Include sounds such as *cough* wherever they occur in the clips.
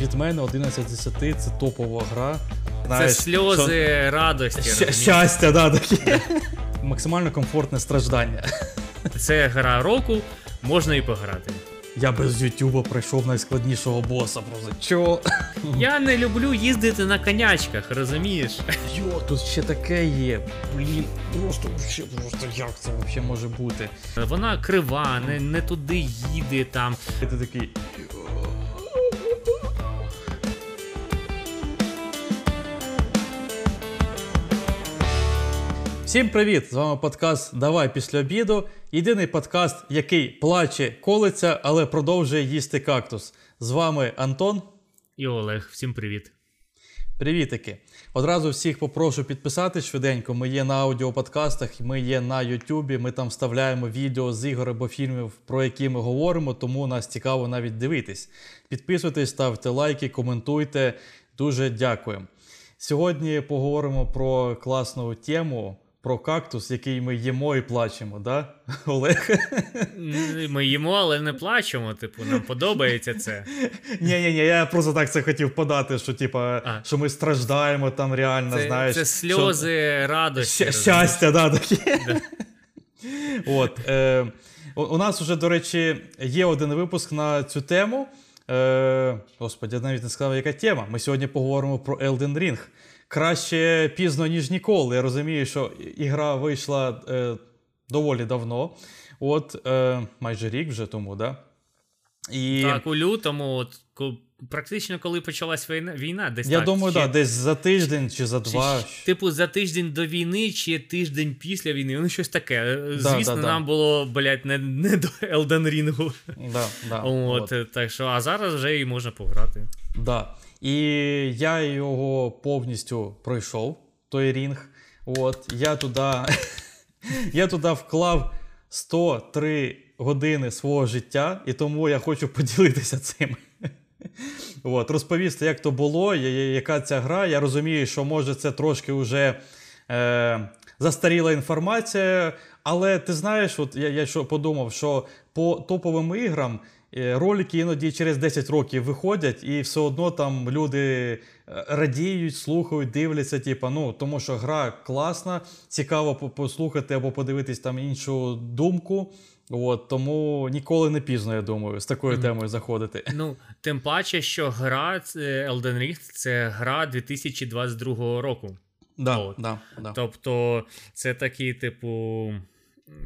Від мене 11 з 10 це топова гра. Це сльози що... радості. Щ- щастя, да, таке. Максимально комфортне страждання. Це гра року, можна і пограти. Я без Ютуба пройшов найскладнішого боса. Просто чо? Я не люблю їздити на конячках, розумієш? Йо, тут ще таке є. Блін, просто просто як це взагалі може бути? Вона крива, не не туди їде там. І ти такий. Всім привіт! З вами подкаст Давай після обіду. Єдиний подкаст, який плаче, колиться, але продовжує їсти кактус. З вами Антон і Олег. Всім привіт. Привітики. Одразу всіх попрошу підписати швиденько. Ми є на аудіоподкастах, ми є на Ютубі. Ми там вставляємо відео з ігор або фільмів, про які ми говоримо, тому нас цікаво навіть дивитись. Підписуйтесь, ставте лайки, коментуйте. Дуже дякую. Сьогодні поговоримо про класну тему про кактус, який ми їмо і плачемо, да? *laughs* Олег? Ми їмо, але не плачемо. Типу, нам подобається це. Ні, ні, ні, я просто так це хотів подати, що типа, що ми страждаємо там реально, це, знаєш. Це сльози що... радості. Щ- щастя, да, такі. Да. *laughs* От, е, У нас вже, до речі, є один випуск на цю тему. Е, Господи, я навіть не сказав, яка тема. Ми сьогодні поговоримо про Elden Ring краще пізно, ніж ніколи. Я розумію, що ігра вийшла е, доволі давно. От е, майже рік вже тому, да? І... Так, у лютому, от, практично коли почалась війна, війна десь Я так, думаю, чи... да, десь за тиждень чи за два. Чи, типу, за тиждень до війни, чи тиждень після війни. Ну, щось таке. Е, да, Звісно, да, нам да. було, блядь, не не до Elden Ring. Да, да, от, от. Так що, а зараз вже і можна пограти. Да. І я його повністю пройшов, той рінг. От, Я туди *laughs* я туди вклав 103 години свого життя, і тому я хочу поділитися цим. *laughs* От, Розповісти, як то було, яка ця гра. Я розумію, що може це трошки вже е, застаріла інформація. Але ти знаєш, от я я що подумав, що по топовим іграм ролики іноді через 10 років виходять, і все одно там люди е, радіють, слухають, дивляться. Типу, ну, тому що гра класна, цікаво послухати або подивитись там іншу думку. От, Тому ніколи не пізно, я думаю, з такою темою заходити. Ну, Тим паче, що гра Elden Ring це гра 2022 року. Да, От. да, да. Тобто, це такий, типу,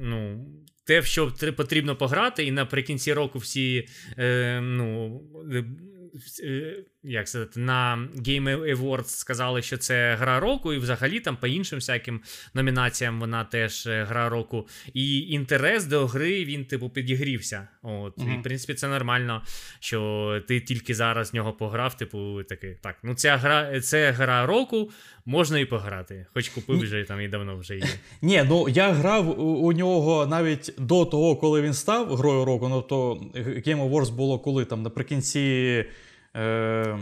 ну, те, в що потрібно пограти, і наприкінці року всі е, ну, е, як сказати, на Game Awards сказали, що це гра року, і взагалі там по іншим всяким номінаціям вона теж е, гра року. І інтерес до гри він, типу, підігрівся. От, mm-hmm. І в принципі, це нормально, що ти тільки зараз в нього пограв, типу, такий. Так, ну ця гра, це гра року, можна і пограти. Хоч купив вже там і давно вже є. *laughs* Ні, ну я грав у нього навіть до того, коли він став грою року. Ну то Game Awards було коли там наприкінці е,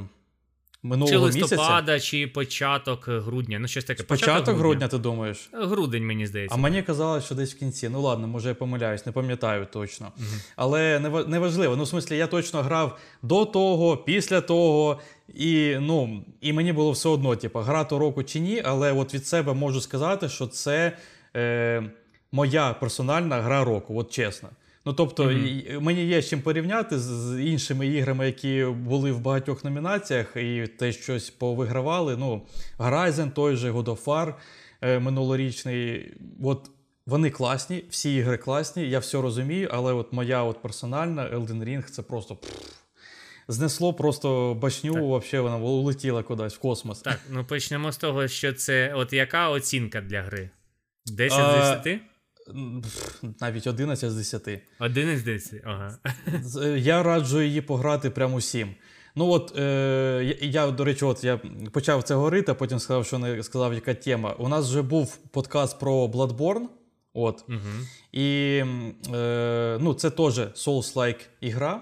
минулого чи листопада, місяця. чи початок грудня. Ну, щось таке. Початок, початок грудня. грудня, ти думаєш? Грудень, мені здається. А мені казали, що десь в кінці. Ну ладно, може я помиляюсь, не пам'ятаю точно. Угу. Але неважливо. Ну, в смислі, я точно грав до того, після того. І ну, і мені було все одно, типу, грати року чи ні, але от від себе можу сказати, що це е, моя персональна гра року, от чесно. Ну тобто, mm-hmm. мені є з чим порівняти з іншими іграми, які були в багатьох номінаціях, і те щось повигравали. Ну, Horizon, той же God of War е, минулорічний. От вони класні, всі ігри класні, я все розумію, але от моя от персональна Elden Ring це просто. Пф, знесло просто башню, взагалі вона улетіла кудись в космос. Так, ну почнемо з того, що це от яка оцінка для гри? 10 з 10? Навіть 11 з 10. 11 з 10, ага. Я раджу її пограти прямо усім. Ну от е, я, до речі, от я почав це говорити, а потім сказав, що не сказав, яка тема. У нас вже був подкаст про Bloodborne. От. Угу. І е, ну, це теж Souls-like ігра.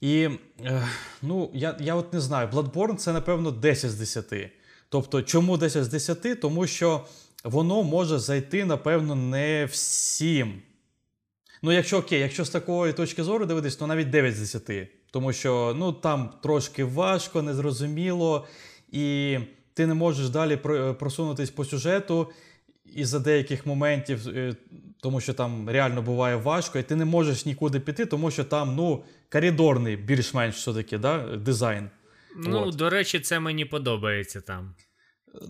І е, ну, я я от не знаю, Bloodborne це, напевно, 10 з 10. Тобто, чому 10 з 10? Тому що воно може зайти, напевно, не всім. Ну, якщо окей, якщо з такої точки зору дивитись, то навіть 9 з 10. Тому що ну, там трошки важко, незрозуміло, і ти не можеш далі просунутись по сюжету із-за деяких моментів, е, тому що там реально буває важко, і ти не можеш нікуди піти, тому що там ну, коридорний більш-менш все-таки да, дизайн. Ну, От. до речі, це мені подобається там.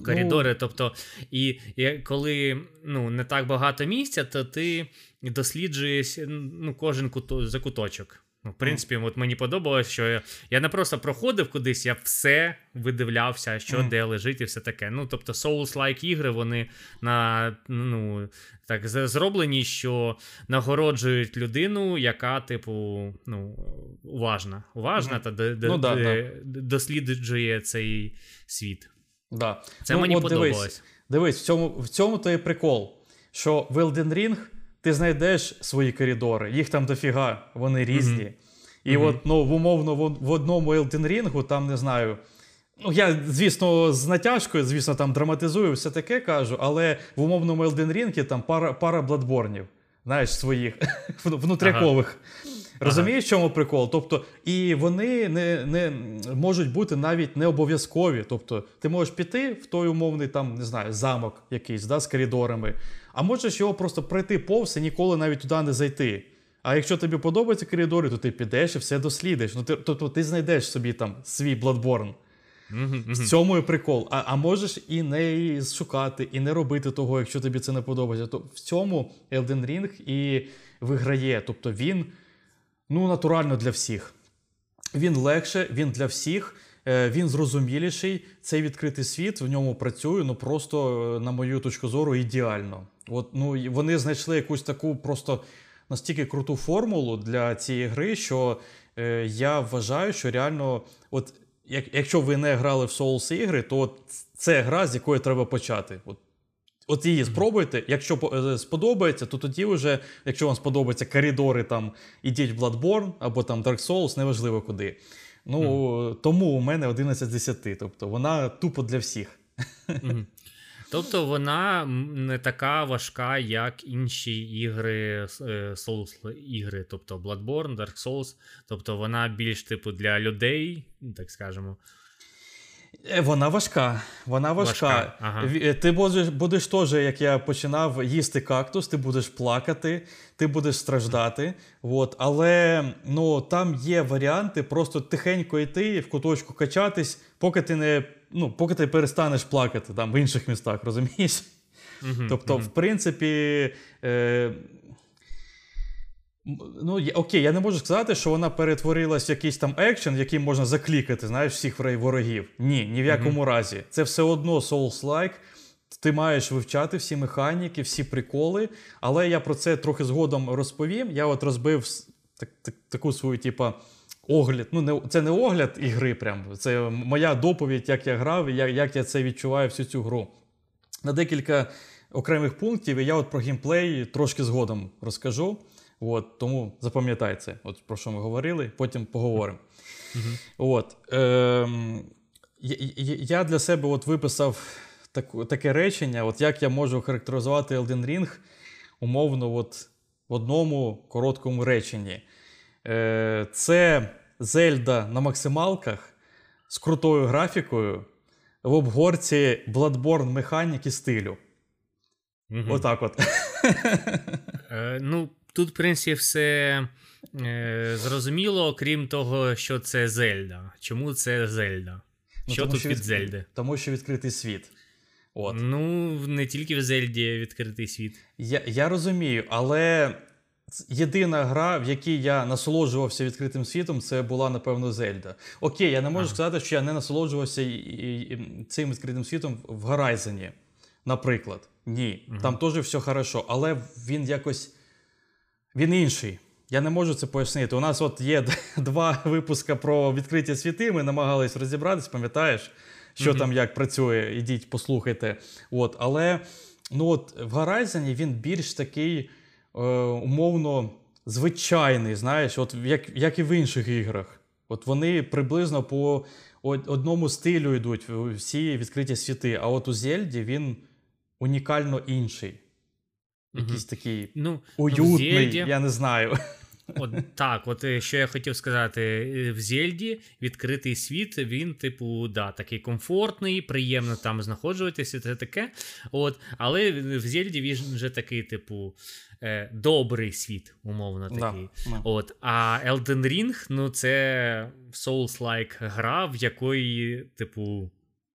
Коридори, ну... тобто, і, і коли ну, не так багато місця, то ти досліджуєш ну, кожен куто, закуточок. Ну, В принципі, от мені подобалось, що я, я не просто проходив кудись, я все видивлявся, що mm. де лежить, і все таке. Ну, тобто, Souls-like ігри, вони на ну, так зроблені, що нагороджують людину, яка, типу, ну, уважна. Уважна mm. та д- д- ну, да, д- да. досліджує цей світ. Да. Це ну, мені подобалось. Дивись, дивись, в цьому в цьому то є прикол, що в Elden Ring ти знайдеш свої коридори, їх там дофіга, вони різні. Mm-hmm. І mm-hmm. от ну, в умовно в, в одному Elden Ring, там не знаю. Ну, я, звісно, з натяжкою, звісно, там драматизую, все таке кажу, але в умовному Elden Ring там пара пара бладборнів, знаєш, своїх *laughs* внутрякових. Ага. Розумієш, в чому прикол? Тобто, і вони не не можуть бути навіть не обов'язкові. Тобто, ти можеш піти в той умовний там, не знаю, замок якийсь да, з коридорами, а можеш його просто пройти повз і ніколи навіть туди не зайти. А якщо тобі подобаються коридори, то ти підеш і все дослідиш. Ну, ти, Тобто ти знайдеш собі там свій Bloodborne. В цьому і прикол. А а можеш і не шукати, і не робити того, якщо тобі це не подобається. То в цьому Elden Ring і виграє. Тобто він ну, натурально для всіх. Він легше, він для всіх, е, він зрозуміліший. Цей відкритий світ в ньому працює, ну просто, е, на мою точку зору, ідеально. От, ну, Вони знайшли якусь таку просто настільки круту формулу для цієї гри, що е, я вважаю, що реально, от як, якщо ви не грали в Souls ігри, то це гра, з якої треба почати. От От її спробуйте. Якщо е, сподобається, то тоді вже, якщо вам сподобаються коридори, там ідіть в Bloodborne або там Dark Souls, неважливо куди. Ну mm. тому у мене 11 з 10. Тобто вона тупо для всіх. Mm. Тобто вона не така важка, як інші ігри, е, Souls ігри, тобто Bloodborne, Dark Souls. Тобто вона більш типу для людей, так скажемо. Е, вона важка. Вона важка. важка. Ага. Е, ти будеш будеш теж, як я починав, їсти кактус, ти будеш плакати, ти будеш страждати. От. Але ну, там є варіанти просто тихенько йти в куточку качатись, поки ти не ну, поки ти перестанеш плакати там в інших містах, розумієш? Угу, тобто, угу. в принципі. Е, Ну, окей, я не можу сказати, що вона перетворилась в якийсь там екшен, який можна заклікати, знаєш, всіх ворогів. Ні, ні в якому mm-hmm. разі. Це все одно Souls-like. Ти маєш вивчати всі механіки, всі приколи. Але я про це трохи згодом розповім. Я от розбив так, так, таку свою, типа, огляд. Ну, не, це не огляд ігри, прям. це моя доповідь, як я грав, і як, як я це відчуваю всю цю гру. На декілька окремих пунктів, і я от про геймплей трошки згодом розкажу. От, Тому запам'ятай це, от про що ми говорили, потім поговоримо. От, е, я, для себе от виписав так, таке речення, от як я можу характеризувати Elden Ring умовно от в одному короткому реченні. Е, Це Зельда на максималках з крутою графікою в обгорці Bloodborne механіки стилю. Угу. Отак от. Е, Ну, Тут, в принципі, все е, зрозуміло, окрім того, що це Зельда. Чому це Зельда? Ну, що тут що від Зельди? Тому що відкритий світ. От. Ну, не тільки в Зельді відкритий світ. Я я розумію, але єдина гра, в якій я насолоджувався відкритим світом, це була, напевно, Зельда. Окей, я не можу ага. сказати, що я не насолоджувався цим відкритим світом в Horizon, наприклад. Ні. Ага. Там теж все хорошо, але він якось. Він інший. Я не можу це пояснити. У нас от є *laughs* два випуски про відкриті світи. Ми намагались розібратись, пам'ятаєш, що mm-hmm. там як працює, ідіть, послухайте. От, Але ну от в Horizon він більш такий е, умовно звичайний, знаєш, от як як і в інших іграх. От Вони приблизно по одному стилю йдуть всі відкриті світи. А от у Зельді він унікально інший. Якийсь такий ну, уютний, ну, Зельді... я не знаю. *laughs* От так, от е, що я хотів сказати, е, в Зельді відкритий світ, він, типу, да, такий комфортний, приємно там знаходжуватися, це таке. От, Але в Зельді він вже такий, типу, е, добрий світ, умовно такий. Да, да. От, А Elden Ring, ну, це Souls-like гра, в якої, типу,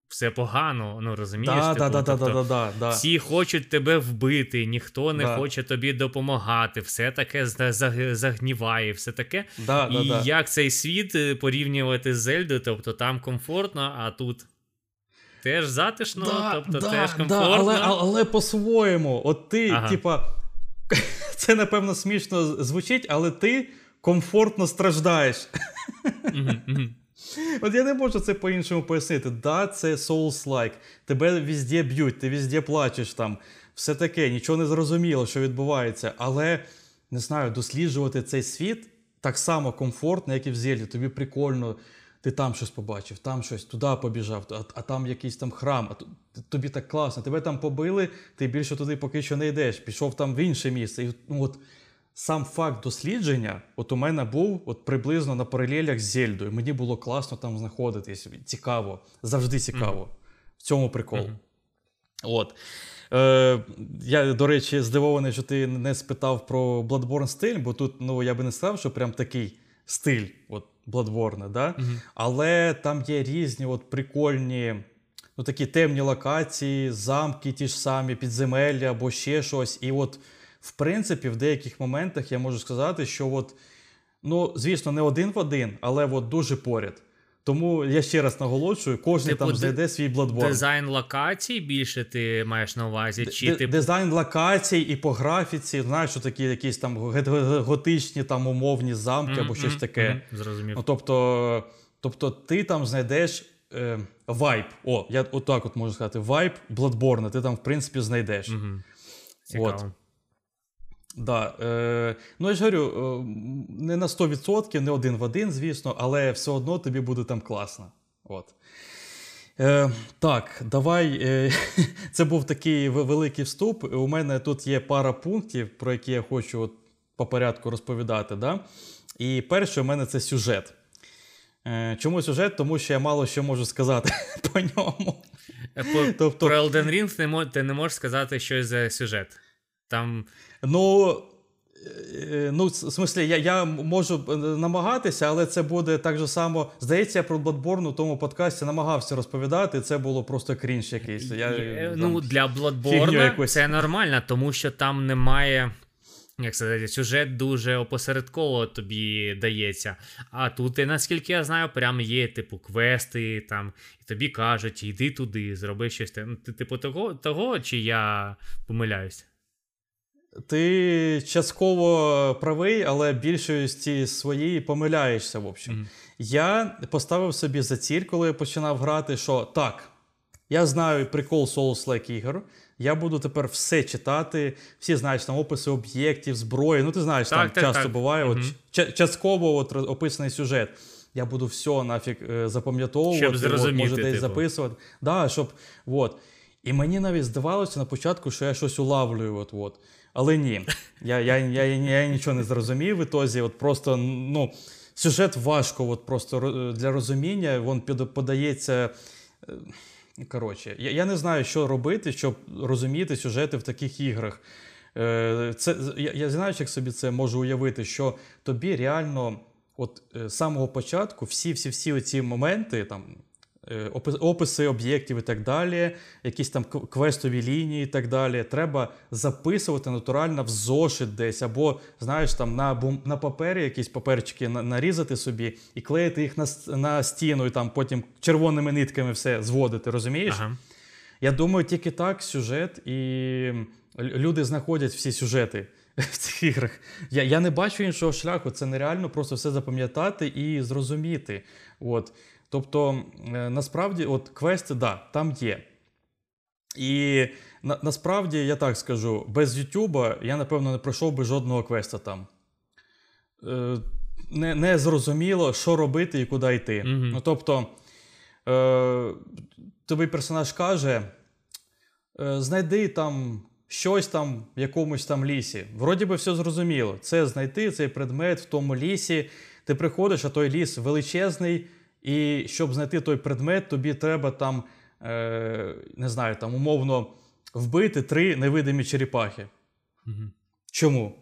все погано, ну розумієш? Да, типу, да, да, тобто, да, да, да, да. всі хочуть тебе вбити, ніхто не Да. хоче тобі допомагати, все таке за- за- загніває, все таке. Да, да, І да. як цей світ е, порівнювати з Зельдою, тобто там комфортно, а тут теж затишно, тобто теж комфортно. Да, але, але, по-своєму, от ти, Ага. типа, *laughs* це напевно смішно звучить, але ти комфортно страждаєш. Мгм, мгм. От я не можу це по-іншому пояснити. Да, це Souls-like. Тебе везде б'ють, ти везде плачеш там. Все таке, нічого не зрозуміло, що відбувається. Але не знаю, досліджувати цей світ так само комфортно, як і в Зельді. Тобі прикольно. Ти там щось побачив, там щось, туди побіжав, а, а там якийсь там храм, а тобі так класно, тебе там побили, ти більше туди поки що не йдеш, пішов там в інше місце. І ну, от сам факт дослідження, от у мене був от приблизно на паралелях з Зельдою. Мені було класно там знаходитись, цікаво, завжди цікаво. В цьому прикол. Мгм. От. Е, я, до речі, здивований, що ти не спитав про Bloodborne стиль, бо тут ну, я би не сказав, що прям такий стиль от, Bloodborne, да? Мгм. але там є різні от, прикольні. Ну, такі темні локації, замки ті ж самі, підземелля або ще щось. І от, в принципі, в деяких моментах я можу сказати, що от, ну, звісно, не один в один, але от дуже поряд. Тому я ще раз наголошую, кожен Типу, там знайде свій Bloodborne. Дизайн локацій більше ти маєш на увазі, чи Д- типу. Дизайн локацій і по графіці, знаєш, що такі якісь там готичні там умовні замки Мгм, або щось таке. мгм, Зрозумів. Ну, тобто, тобто ти там знайдеш е, вайб. О, я отак от можу сказати, вайб Bloodborne ти там, в принципі, знайдеш. Мгм. Цікаво. Да, е, ну я ж говорю, е, не на 100%, не один в один, звісно, але все одно тобі буде там класно. От. Е, так, давай. Е, *laughs* це був такий великий вступ. У мене тут є пара пунктів, про які я хочу от по порядку розповідати. Да? І перше, у мене це сюжет. Е, чому сюжет? Тому що я мало що можу сказати *laughs* по ньому. Е, По, Тобто- Про Elden Ring ти не можеш сказати щось за сюжет. Там Ну, е, ну, в смислі, я, я можу е, намагатися, але це буде так же само. Здається, я про Bloodborne у тому подкасті намагався розповідати. Це було просто крінж якийсь. Я, там, ну, для Bloodborne це нормально, тому що там немає. Як сказати, сюжет дуже опосередково тобі дається. А тут, наскільки я знаю, прям є, типу, квести, там, і тобі кажуть, йди туди, зроби щось. Ну, ти, типу, того, того, чи я помиляюсь? Ти частково правий, але більшості своєї помиляєшся, в общем. Мгм. Я поставив собі за ціль, коли я починав грати, що так, я знаю прикол Souls-like ігор. Я буду тепер все читати, всі знаєш там описи об'єктів, зброї. Ну, ти знаєш, Так, там так, часто так. буває, от, Мгм. ча- частково от, описаний сюжет. Я буду все нафіг е, запам'ятовувати, Щоб от, може десь типу. записувати. Да, щоб, от. І мені навіть здавалося на початку, що я щось улавлюю. От, от. Але ні, я, я, я, я, я нічого не зрозумів в ітозі. От просто ну, сюжет важко, от просто для розуміння. Він подається. е, Коротше, я, я не знаю, що робити, щоб розуміти сюжети в таких іграх. Е, Це, я, я знаєш, як собі це можу уявити, що тобі реально, от е, з самого початку, всі-всі-всі оці моменти, там, описи об'єктів і так далі, якісь там квестові лінії і так далі, треба записувати натурально в зошит десь, або, знаєш, там на, бум- на папері якісь паперчики нарізати собі і клеїти їх на, на стіну, і там потім червоними нитками все зводити, розумієш? Ага. Я думаю, тільки так сюжет і люди знаходять всі сюжети в цих іграх. Я, я не бачу іншого шляху. Це нереально просто все запам'ятати і зрозуміти. От. Тобто, е, насправді, от квести, да, там є. І на, насправді, я так скажу, без Ютуба я, напевно, не пройшов би жодного квеста там. Е, не, не зрозуміло, що робити і куди йти. Мгм. Ну, тобто, е, тобі персонаж каже: е, знайди там щось там в якомусь там лісі. Вроді би все зрозуміло. Це знайти цей предмет в тому лісі. Ти приходиш, а той ліс величезний, і щоб знайти той предмет, тобі треба там, е, не знаю, там умовно вбити три невидимі черепахи. Угу. Чому?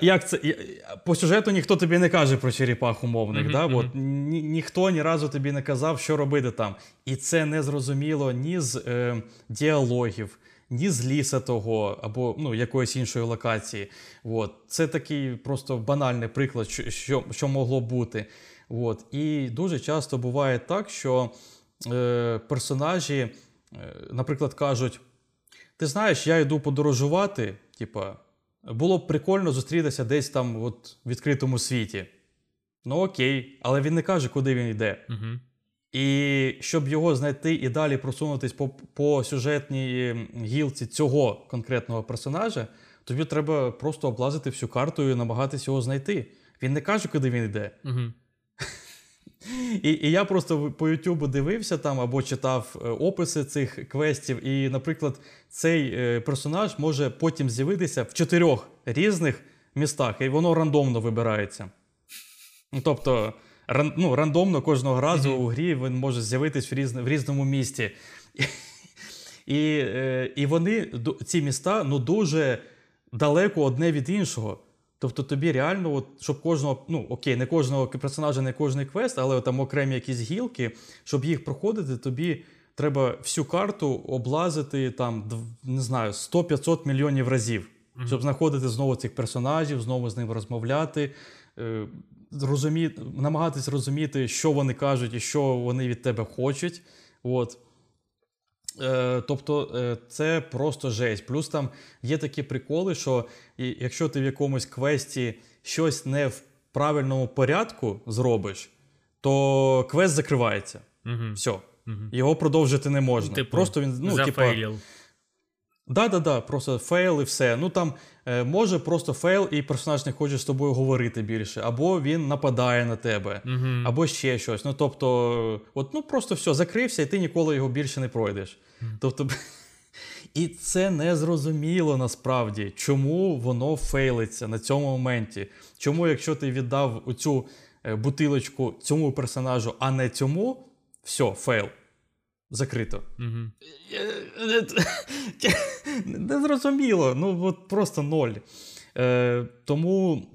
Як це, По сюжету ніхто тобі не каже про черепах умовних. Мгм, да? мгм. От, ні, ніхто ні разу тобі не казав, що робити там. І це не зрозуміло ні з е, діалогів, ні з ліса того, або ну, якоїсь іншої локації. От. Це такий просто банальний приклад, що, що могло бути. От. І дуже часто буває так, що е, персонажі, е, наприклад, кажуть: ти знаєш, я йду подорожувати, типа, було б прикольно зустрітися десь там от, в відкритому світі. Ну окей, але він не каже, куди він йде. Угу. І щоб його знайти і далі просунутись по, по сюжетній гілці цього конкретного персонажа, тобі треба просто облазити всю карту і намагатись його знайти. Він не каже, куди він йде. Угу. І, і я просто по Ютубу дивився там або читав е, описи цих квестів. І, наприклад, цей е, персонаж може потім з'явитися в чотирьох різних містах, і воно рандомно вибирається. Ну, тобто, ран, ну, рандомно кожного разу Мгм. у грі він може з'явитись в, різне, в різному місті. *laughs* І, е, і вони, ці міста, ну дуже далеко одне від іншого. Тобто тобі реально, от, щоб кожного, ну окей, не кожного персонажа, не кожний квест, але от там окремі якісь гілки, щоб їх проходити, тобі треба всю карту облазити там, не знаю, 100-500 мільйонів разів, Мгм. щоб знаходити знову цих персонажів, знову з ними розмовляти, е, розумі... намагатись розуміти, що вони кажуть і що вони від тебе хочуть. От. Е, тобто е, це просто жесть. Плюс там є такі приколи, що якщо ти в якомусь квесті щось не в правильному порядку зробиш, то квест закривається. Угу. Все. Угу. Його продовжити не можна. Типу, просто він, ну, типа, Зафейлив. да, да, да, просто fail і все. Ну там е, може просто fail, і персонаж не хоче з тобою говорити більше, або він нападає на тебе. Угу. Або ще щось. Ну тобто, от, ну просто все, закрився, і ти ніколи його більше не пройдеш. Тобто, *laughs* і це незрозуміло насправді, чому воно фейлиться на цьому моменті. Чому, якщо ти віддав оцю е, бутилочку цьому персонажу, а не цьому, все, fail. Закрито. Угу. *laughs* Незрозуміло, ну от просто ноль. Е, тому,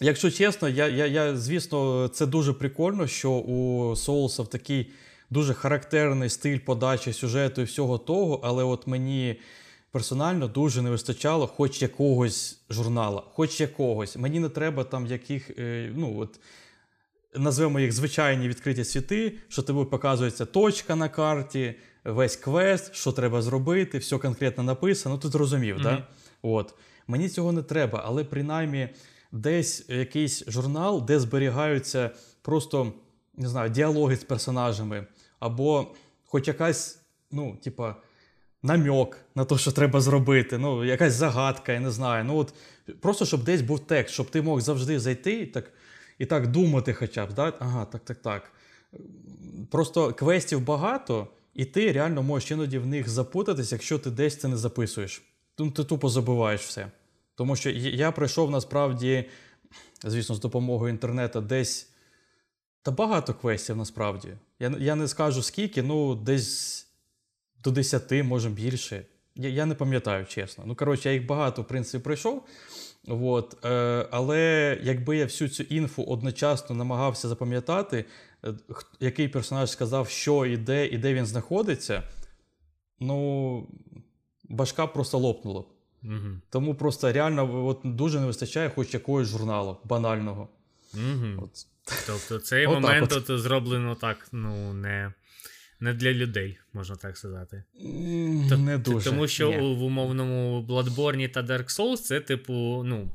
якщо чесно, я, я, я, звісно, це дуже прикольно, що у Souls а такий дуже характерний стиль подачі сюжету і всього того, але от мені персонально дуже не вистачало хоч якогось журнала, хоч якогось. Мені не треба там яких, е, ну от. Назвемо їх звичайні відкриті світи, що тобі показується точка на карті, весь квест, що треба зробити, все конкретно написано. Ну, ти зрозумів, Мгм. да? От. Мені цього не треба, але принаймні десь якийсь журнал, де зберігаються просто не знаю, діалоги з персонажами, або хоч якась, ну, типа, намьок на те, що треба зробити, ну, якась загадка, я не знаю. Ну, от, просто щоб десь був текст, щоб ти мог завжди зайти і так, і так думати, хоча б. Да? Ага, так, так, так. Просто квестів багато, і ти реально можеш іноді в них запутатись, якщо ти десь це не записуєш. Ну, ти тупо забуваєш все. Тому що я пройшов насправді, звісно, з допомогою інтернету десь. Та багато квестів насправді. Я, я не скажу скільки, ну десь до 10, може більше. Я, я не пам'ятаю, чесно. Ну, коротше, я їх багато, в принципі, пройшов. От, е, але якби я всю цю інфу одночасно намагався запам'ятати, е, який персонаж сказав, що і де, і де він знаходиться, ну, башка просто лопнула. б. Угу. Тому просто реально от, дуже не вистачає хоч якогось журналу банального. Угу. От. Тобто цей *laughs* Отак момент от. от зроблено так, ну, не, не для людей, можна так сказати. М, Т- Не т- дуже. Тому що Ні. в умовному Bloodborne та Dark Souls це, типу, ну.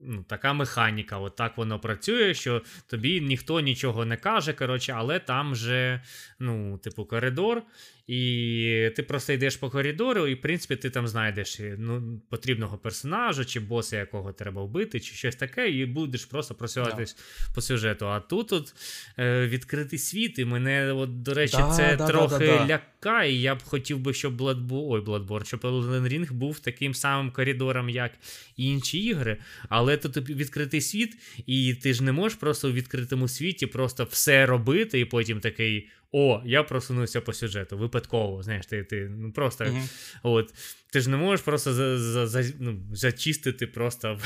ну, така механіка, от так воно працює, що тобі ніхто нічого не каже, коротше, але там же, ну, типу, коридор, і ти просто йдеш по коридору, і, в принципі, ти там знайдеш ну, потрібного персонажа, чи боса, якого треба вбити, чи щось таке, і будеш просто просуватись yeah. по сюжету. А тут от е, відкритий світ, і мене, от, до речі, да, це да, трохи да, лякає. Я б хотів би, щоб Bloodborne, ой, Bloodborne, щоб Elden Ring був таким самим коридором, як і інші ігри. Але тут відкритий світ, і ти ж не можеш просто у відкритому світі просто все робити, і потім такий о, я просунувся по сюжету. Випадково. Знаєш, ти ти ну просто uh от, ти ж не можеш просто за, за, за, ну, зачистити просто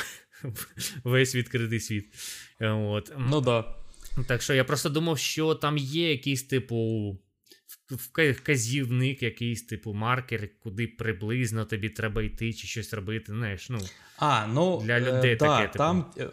*laughs* весь відкритий світ. От. Ну да. Так що я просто думав, що там є якийсь типу. Вказівник, якийсь типу маркер, куди приблизно тобі треба йти, чи щось робити. знаєш, ну, а, ну Для людей е, таке. Да, типу. Там е,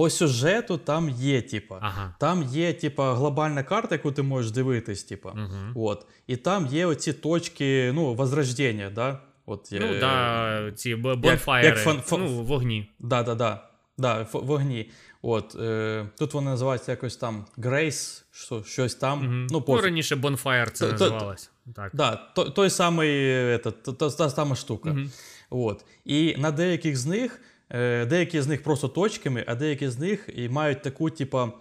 по сюжету там є, типа. Ага. Там є, типа, глобальна карта, яку ти можеш дивитись, типа. Угу. От. І там є оці точки, ну, возрождення, да? От, Ну, е, да, ці бонфайри, як, як фан, ну, вогні. Да, да, да. Да, вогні. От, е, Тут вони називаються якось там Grace, що, щось там. Угу. Ну, ну, раніше Bonfire це то, називалось. Так, да, то, той самий, это, та, та, та сама штука. Угу. От. І на деяких з них Е, деякі з них просто точками, а деякі з них і мають таку, типа.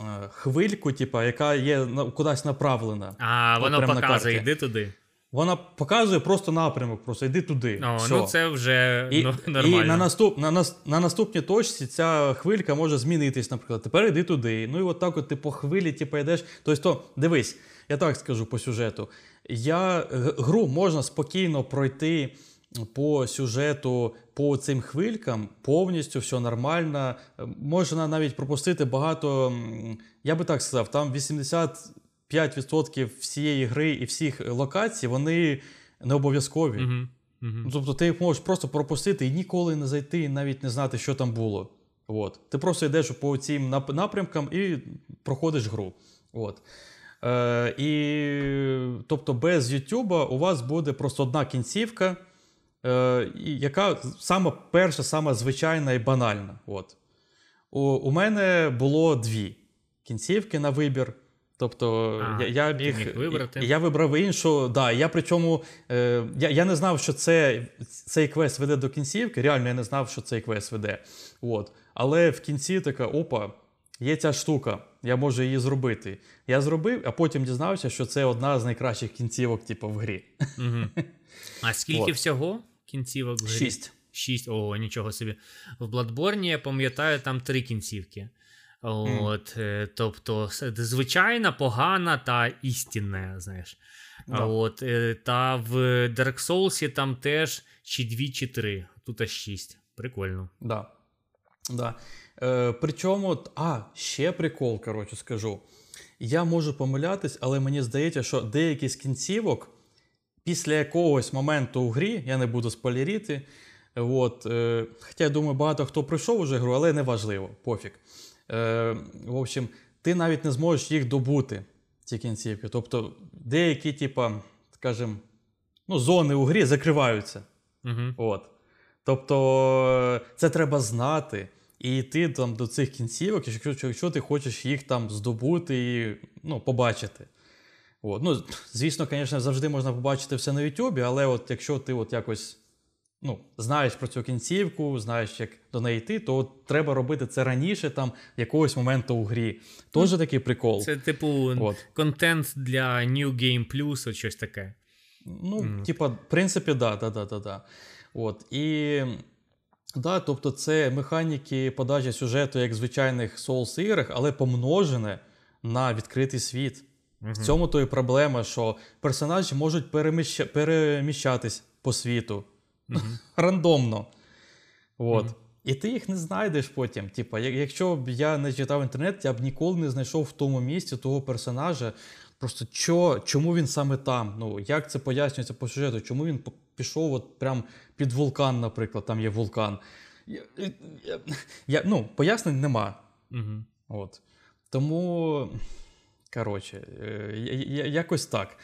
Е, хвильку, типа, яка є кудись направлена. А, воно показує, йди туди. Вона показує просто напрямок, просто йди туди. О, Все. Ну це вже і, нормально. І на наступ, на, на наступній точці ця хвилька може змінитись, наприклад. Тепер йди туди. Ну і от так от ти по хвилі типу, йдеш. Тобто, то, дивись, я так скажу по сюжету. Я, Гру можна спокійно пройти по сюжету, по цим хвилькам повністю все нормально. Можна навіть пропустити багато. Я би так сказав, там 85% всієї гри і всіх локацій вони не обов'язкові. Угу. Угу. Тобто ти їх можеш просто пропустити і ніколи не зайти, і навіть не знати, що там було. От. Ти просто йдеш по цим напрямкам і проходиш гру. От. Е, і, Тобто без YouTube у вас буде просто одна кінцівка е, яка сама перша, сама звичайна і банальна. От. У у мене було дві кінцівки на вибір. Тобто а, я я міг, міг вибрати. Я вибрав іншу. Да, я причому е, я я не знав, що це, цей квест веде до кінцівки. Реально, я не знав, що цей квест веде. От. Але в кінці така опа, є ця штука, я можу її зробити. Я зробив, а потім дізнався, що це одна з найкращих кінцівок, типу, в грі. Угу. А скільки От. всього кінцівок в грі? Шість. Шість, о, нічого собі. В Bloodborne, я пам'ятаю, там три кінцівки. От, mm. Тобто, звичайна, погана та істинна, знаєш. Да. От, е, Та в Dark Souls там теж чи дві, чи три. Тут аж шість. Прикольно. Да. Да. Е, Причому, а, ще прикол, коротше, скажу. Я можу помилятись, але мені здається, що деякі з кінцівок після якогось моменту у грі, я не буду спойлеріти, от, е, Хоча я думаю, багато хто пройшов уже гру, але не важливо, пофіг. Е, В общем, ти навіть не зможеш їх добути, ці кінцівки. Тобто деякі, типа, скажімо, ну, зони у грі закриваються. Угу. От. Тобто це треба знати. І йти там до цих кінцівок, якщо якщо ти хочеш їх там здобути і ну, побачити. От. Ну, Звісно, звісно, завжди можна побачити все на Ютубі, але от якщо ти от якось ну, знаєш про цю кінцівку, знаєш, як до неї йти, то от треба робити це раніше, там, якогось моменту у грі. Теж ну, такий прикол. Це, типу, от. контент для New Game Plus, от щось таке. Ну, mm. типа, в принципі, да, да, да, да, да. От. І. Да, тобто це механіки подачі сюжету, як в звичайних Souls іграх, але помножене на відкритий світ. Угу. В цьому то і проблема, що персонажі можуть переміщ... переміщатись по світу угу. *laughs* рандомно. От. Угу. І ти їх не знайдеш потім. Типа, якщо б я не читав інтернет, я б ніколи не знайшов в тому місці того персонажа. Просто що, чому він саме там? Ну, Як це пояснюється по сюжету? Чому він пішов от прям під вулкан, наприклад, там є вулкан? Я, я, я, Ну, Пояснень нема. Угу. От. Тому. Коротше, е, якось так.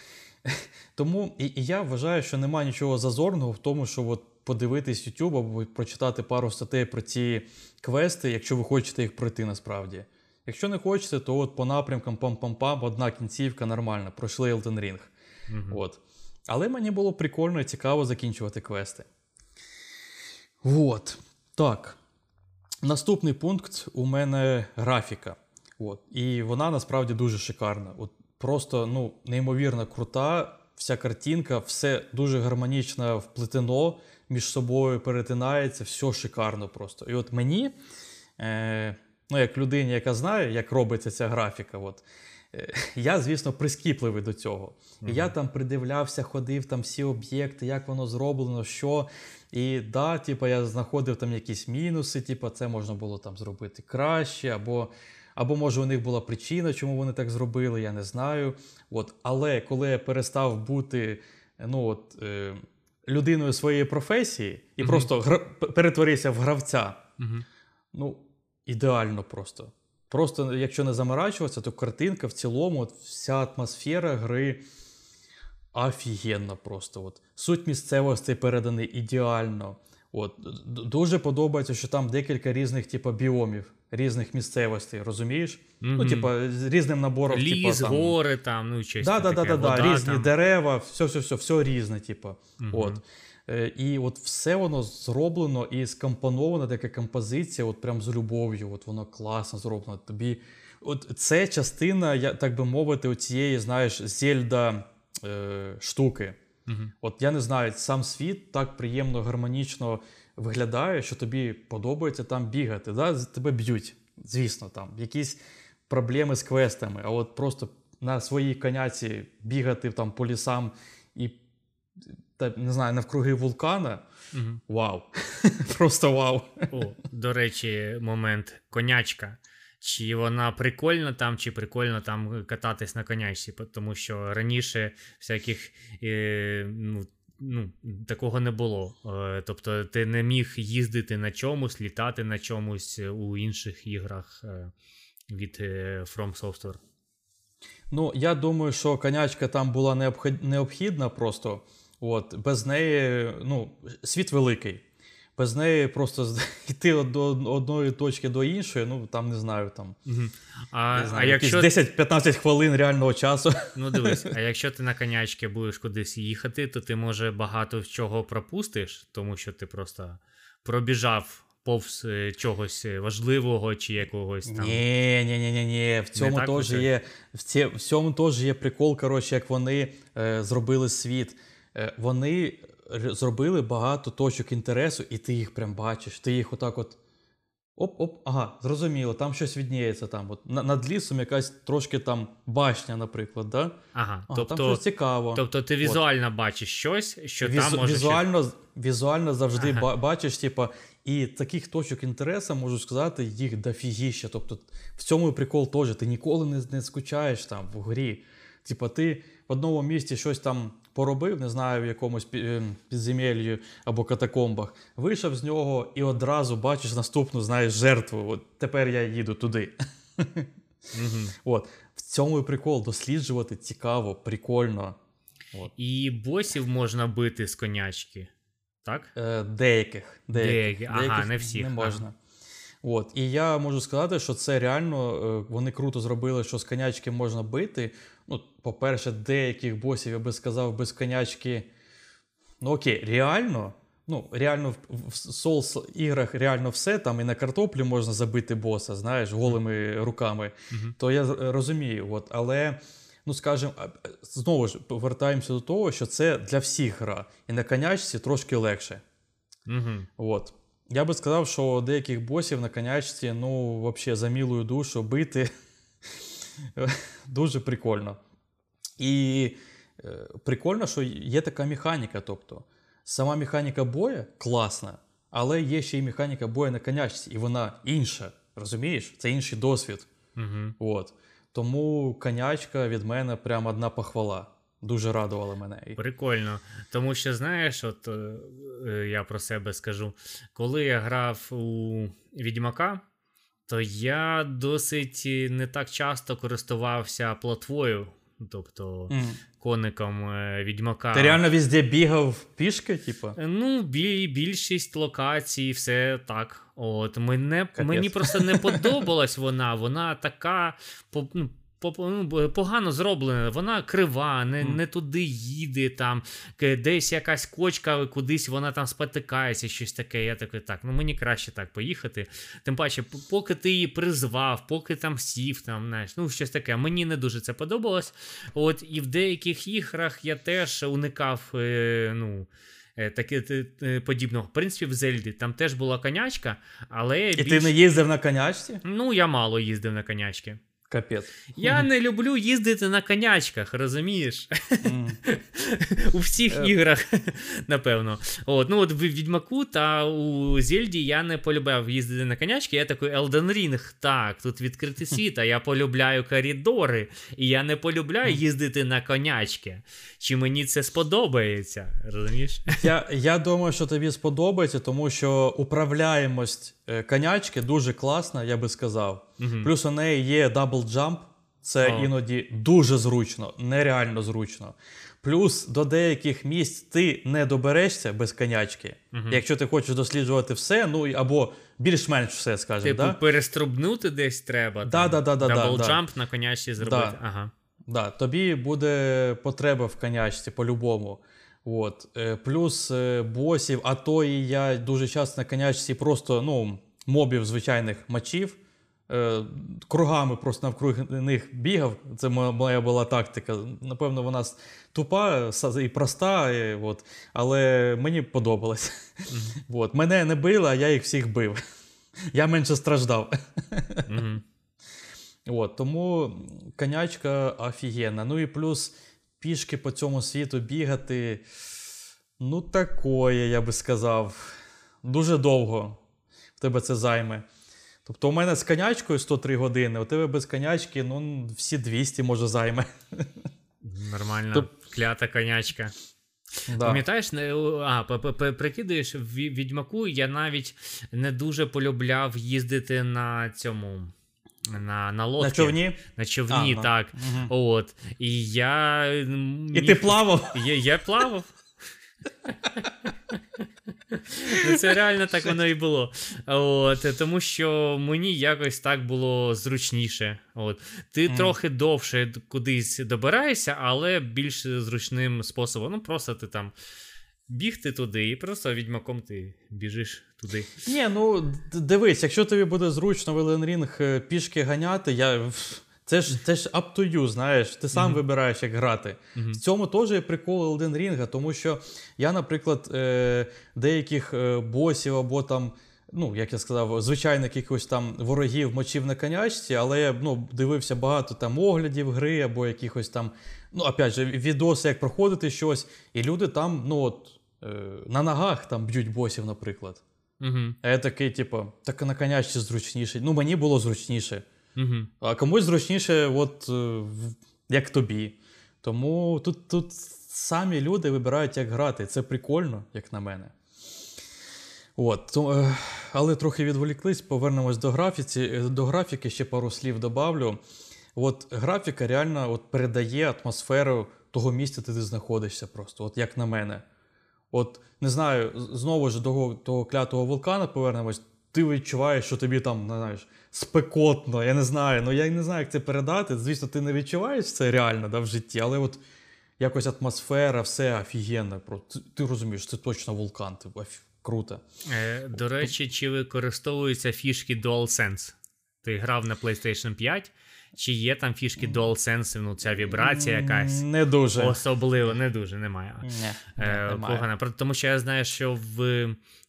*laughs* Тому і, і я вважаю, що немає нічого зазорного в тому, що от подивитись YouTube або прочитати пару статей про ці квести, якщо ви хочете їх пройти насправді. Якщо не хочете, то от по напрямкам пам-пам-пам, одна кінцівка нормальна, пройшли Elden Ring. Угу. От. Але мені було прикольно і цікаво закінчувати квести. От. Так. Наступний пункт у мене графіка. От. І вона насправді дуже шикарна. От Просто ну, неймовірно крута. Вся картинка, все дуже гармонічно вплетено, між собою перетинається, все шикарно просто. І от мені, е, ну, як людині, яка знає, як робиться ця графіка, от, е, *laughs* я, звісно, прискіпливий до цього. І я там придивлявся, ходив там всі об'єкти, як воно зроблено, що. І да, типу, я знаходив там якісь мінуси, типу, це можна було там зробити краще, або, або може у них була причина, чому вони так зробили, я не знаю. От. Але коли я перестав бути ну, от, е, людиною своєї професії і Мгм. просто гра... перетворився в гравця, Угу. ну, ідеально просто. Просто, якщо не заморачуватися, то картинка в цілому, от вся атмосфера гри офігенна просто. От. Суть місцевостей переданий ідеально. От. Дуже подобається, що там декілька різних типу, біомів, різних місцевостей, розумієш? Ну, Мгм. типу, з різним набором. Ліс, типу, там... гори там, ну, щось Да, да, да, таке, да, да, вода різні там. дерева, все, все, все, все різне, типу. Мгм. От. Е, І от все воно зроблено і скомпонована така композиція, от прям з любов'ю. От воно класно зроблено. Тобі, от це частина, я, так би мовити, цієї, знаєш, зельда е, штуки. Мгм. От я не знаю, сам світ так приємно, гармонічно виглядає, що тобі подобається там бігати. Да? Тебе б'ють, звісно, там якісь проблеми з квестами, а от просто на своїй коняці бігати там по лісам і та, не знаю, навкруги вулкана. Мгм. Вау! *laughs* Просто вау! О, до речі, момент конячка. Чи вона прикольна там, чи прикольно там кататись на конячці, тому що раніше всяких е, ну, ну, такого не було. Е, тобто ти не міг їздити на чомусь, літати на чомусь у інших іграх е, від е, From Software. Ну, я думаю, що конячка там була необхідна просто. От, без неї, ну, світ великий. Без неї просто *laughs* йти до одної точки до іншої, ну там не знаю, там. А, не знаю, а якщо 10-15 хвилин реального часу. *laughs* Ну дивись, *laughs* а якщо ти на конячці будеш кудись їхати, то ти може багато чого пропустиш, тому що ти просто пробіжав повз е, чогось е, важливого чи якогось там. Ні, ні, ні, ні, ні. В цьому теж є. В, ці, в цьому теж є прикол, коротше, як вони е, зробили світ. Е, вони зробили багато точок інтересу, і ти їх прям бачиш. Ти їх отак от. Оп-оп, ага, зрозуміло, там щось відніється. Там. От, над лісом якась трошки там башня, наприклад. Да? Ага, Ага, там тобто, щось цікаво. тобто ти візуально бачиш щось, що Візу- там може. візуально, візуально завжди Ага. бачиш, типа, і таких точок інтересу, можу сказати, їх дофігіще. Тобто в цьому і прикол теж. Ти ніколи не, не скучаєш там в грі. Типа, ти в одному місці щось там поробив, не знаю, в якомусь пі- е, підземеллі або катакомбах, вийшов з нього і одразу бачиш наступну, знаєш, жертву. От тепер я їду туди. От. В цьому і прикол досліджувати цікаво, прикольно. От. І босів можна бити з конячки. Так? Е, деяких. Деякі, ага, деяких не всіх, Не ага. можна. От. І я можу сказати, що це реально е, вони круто зробили, що з конячки можна бити. Ну, по-перше, деяких босів, я би сказав, без конячки. Ну окей, реально. Ну, реально в, в Souls іграх реально все, там і на картоплі можна забити боса, знаєш, голими руками. Мгм. То я розумію. От, але, ну скажімо, знову ж повертаємося до того, що це для всіх гра. І на конячці трошки легше. Угу. От. Я би сказав, що деяких босів на конячці, ну, взагалі, за мілою душу бити дуже прикольно. І е, прикольно, що є така механіка. Тобто, сама механіка боя класна, але є ще й механіка боя на конячці, і вона інша. Розумієш? Це інший досвід. Угу. От. Тому конячка від мене прям одна похвала. Дуже радувала мене. Прикольно. Тому що, знаєш, от е, е, я про себе скажу, коли я грав у Відьмака, то я досить е, не так часто користувався платвою, Тобто, mm. коником е, відьмака. Ти реально везде бігав пішки, типу? Ну, бі- більшість локацій, все так. От мене Капець. мені просто не *laughs* подобалась вона. Вона така ну, ну, погано зроблена. Вона крива, не, не туди їде. Там десь якась кочка, кудись вона там спотикається, щось таке. Я такий, так, ну мені краще так поїхати. Тим паче, поки ти її призвав, поки там сів, там знаєш, ну щось таке. Мені не дуже це подобалось. От і в деяких іграх я теж уникав. Е, ну, е, Таке подібного. В принципі, в Зельді там теж була конячка, але І більш... ти не їздив на конячці? ну я мало їздив на конячки. Капець. Я не люблю їздити на конячках, розумієш? М. *laughs* У всіх Е. іграх, *laughs* напевно. От, ну от в Відьмаку та у Зельді я не полюбляв їздити на конячки. Я такий Elden Ring, так, тут відкритий світ, а я полюбляю коридори, і я не полюбляю їздити на конячки. Чи мені це сподобається? Розумієш? Я, я думаю, що тобі сподобається, тому що управляємость конячки дуже класна, я би сказав. Мгм. Плюс у неї є double jump. Це О. іноді дуже зручно, нереально зручно. Плюс до деяких місць ти не доберешся без конячки. Мгм. Якщо ти хочеш досліджувати все, ну або більш-менш все, скажімо. Типу, да? переструбнути десь треба. Да, да, да, да, да, Дабл да. джамп на конячці зробити. Да. Ага. Да, тобі буде потреба в конячці по-любому. От. Е, Плюс е, босів, а то і я дуже часто на конячці просто ну, мобів звичайних мочів. Е, Кругами просто навкруги них бігав. Це моя була тактика. Напевно, вона тупа і проста, і, от, але мені подобалось. *laughs* От. Мене не били, а я їх всіх бив. *laughs* Я менше страждав. Мгм. *laughs* От, тому конячка офігенна. Ну і плюс пішки по цьому світу бігати. Ну, такое, я би сказав. Дуже довго в тебе це займе. Тобто, у мене з конячкою 103 години, у тебе без конячки, ну, всі 200 може займе. Нормально. Тоб- Клята конячка. Да. Пам'ятаєш, а, прикидаєш, в відьмаку я навіть не дуже полюбляв їздити на цьому. На, на лодці. На човні. На човні, А, так. Мгм. От. І я. І ти плавав? Я, я плавав. Ну, це реально так воно і було. От, тому що мені якось так було зручніше. От. Ти Мгм. трохи довше кудись добираєшся, але більш зручним способом. Ну, просто ти там бігти туди, і просто відьмаком ти біжиш туди. Ні, ну дивись, якщо тобі буде зручно в Elden Ring е, пішки ганяти, я. Це ж, це ж up to you, знаєш, ти сам Мгм. вибираєш, як грати. Мгм. В цьому теж є прикол Elden Ring, тому що я, наприклад, е, деяких е, босів або там, ну, як я сказав, звичайних якихось там ворогів мочив на конячці, але я ну, дивився багато там оглядів гри або якихось там, ну, опять же, відоси, як проходити щось, і люди там, ну от, е, на ногах там б'ють босів, наприклад. Угу. А я такий, типу, так на конячці зручніше. Ну, мені було зручніше. Угу. А комусь зручніше, от, е, як тобі. Тому тут, тут самі люди вибирають, як грати. Це прикольно, як на мене. От, то, е, але трохи відволіклись, повернемось до графіці. Е, До графіки ще пару слів добавлю. От графіка реально от, передає атмосферу того місця, де ти знаходишся, просто, от як на мене. От не знаю, знову ж до того, того клятого вулкана повернемось. Ти відчуваєш, що тобі там, не знаєш, спекотно. Я не знаю. Ну я не знаю, як це передати. Звісно, ти не відчуваєш це реально да, в житті, але от якось атмосфера, все офігенно. Про ти, ти розумієш, це точно вулкан. Типу, офі- круто. Е, до речі, чи використовуються фішки DualSense? Ти грав на PlayStation 5? Чи є там фішки DualSense, ну ця вібрація якась? Не дуже. Особливо, не дуже, немає. Не, Е, немає. погано. Тому що я знаю, що в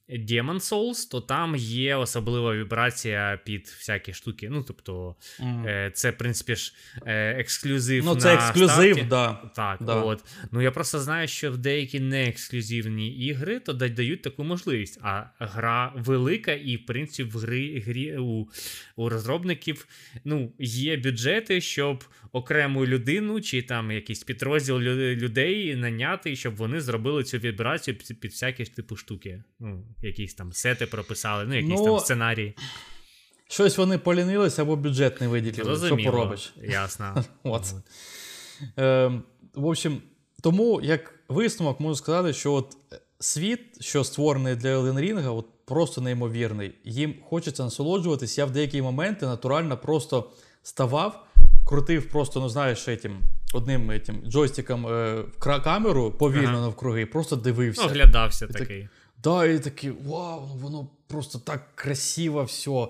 Demon Souls, то там є особлива вібрація під всякі штуки. Ну, тобто, е, це, в принципі ж, е, ексклюзив. Ну, це на ексклюзив, старті. да. Так, Да. от. Ну я просто знаю, що в деякі неексклюзивні ігри то дають таку можливість. А гра велика, і в принципі в грі, грі у, у розробників ну, є бюджети, щоб окрему людину чи там якийсь підрозділ людей наняти, щоб вони зробили цю вібрацію під, під всякі типу штуки. Ну, якісь там сети прописали, ну, якісь Ну, там сценарії. Щось вони полінилися або бюджет не виділили. Що поробиш? Ясно. *laughs* От. Е, в общем, тому як висновок можу сказати, що от світ, що створений для Ring, от просто неймовірний. Їм хочеться насолоджуватись. Я в деякі моменти натурально просто ставав, крутив просто, ну знаєш, этим, одним этим джойстиком е, камеру повільно Ага. навкруги, просто дивився. Оглядався так- такий. Да, і такий, вау, воно просто так красиво все.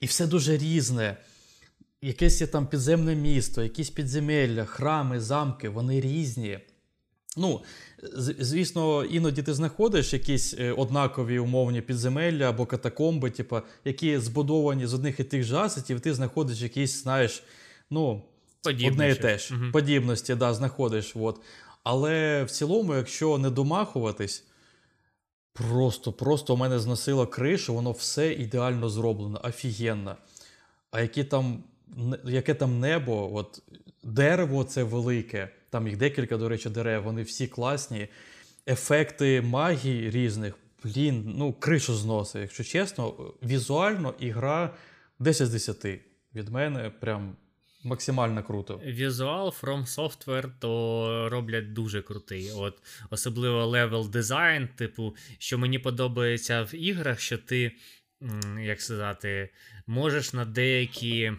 І все дуже різне. Якесь є там підземне місто, якісь підземелля, храми, замки, вони різні. Ну, звісно, іноді ти знаходиш якісь е, однакові умовні підземелля або катакомби, типу, які збудовані з одних і тих же асетів, ти знаходиш якісь, знаєш, ну, одне і те ж. Мгм. Подібності, да, знаходиш. От. Але в цілому, якщо не домахуватись, просто, просто у мене зносило кришу, воно все ідеально зроблено, офігенно. А які там, яке там небо, от, дерево це велике, там їх декілька, до речі, дерев, вони всі класні. Ефекти магії різних, блін, ну, кришу зносить, якщо чесно, візуально ігра 10 з 10. Від мене прям максимально круто. Візуал From Software то роблять дуже крутий. От особливо level design, типу, що мені подобається в іграх, що ти, як сказати, можеш на деякі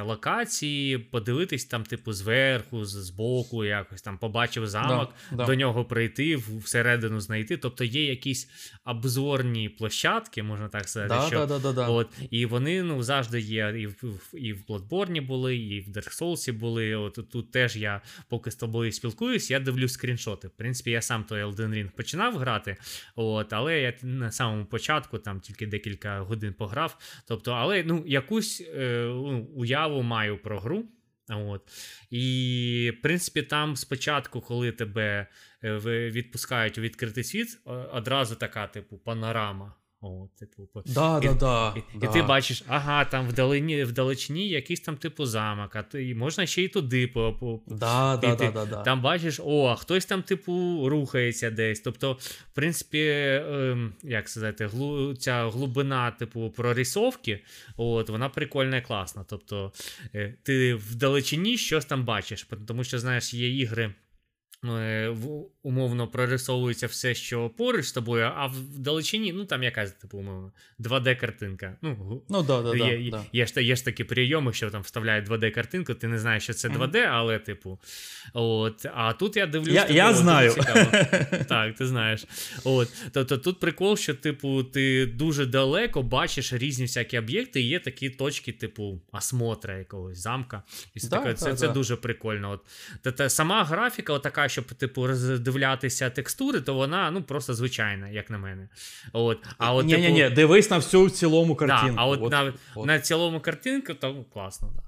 локації подивитись там, типу, зверху, з- збоку, якось там побачив замок, Да, да. до нього прийти, всередину знайти. Тобто є якісь обзорні площадки, можна так сказати, Да, що да, да, да, да. От, і вони ну, завжди є. І в, і в Bloodborne були, і в Dark Souls були. От тут теж я поки з тобою спілкуюсь, я дивлюсь скріншоти. В принципі, я сам той Elden Ring починав грати, от, але я на самому початку там тільки декілька годин пограв. Тобто, але ну, якусь е, ну, уяву маю про гру. От. І, в принципі, там спочатку, коли тебе е, відпускають у відкритий світ, одразу така, типу, панорама. О, типу, Да, і, да, да, і, да. і ти бачиш, ага, там вдалині, вдалечині якийсь там типу замок, а ти, можна ще й туди по, по, Да, да, да, да, да. Там бачиш, о, а хтось там, типу, рухається десь. Тобто, в принципі, ем, як сказати, глу, ця глибина, типу, прорисовки, от, вона прикольна і класна. Тобто, е, ти вдалечині щось там бачиш, тому що, знаєш, є ігри. Е, в- Умовно прорисовується все, що поруч з тобою, а вдалечині, ну там якась, типу, умовно, 2D-картинка. Ну, Ну, да, да, да, є, да. є, ж, є ж такі прийоми, що там вставляють 2D-картинку, ти не знаєш, що це 2D, але, типу. От, а тут я дивлюсь. Я- типу, я знаю. *laughs* Так, ти знаєш. От, тобто тут прикол, що, типу, ти дуже далеко бачиш різні всякі об'єкти, і є такі точки, типу, осмотра якогось замка. І Да, таке, да, це, це да. дуже прикольно. От, та, та, сама графіка, така, щоб, типу, роздивлятися текстури, то вона ну, просто звичайна, як на мене. От, а от, ні, ні, типу, ні, дивись на всю в цілому Да, картинку. а от, От, на, от. на цілому картинку, то класно, да.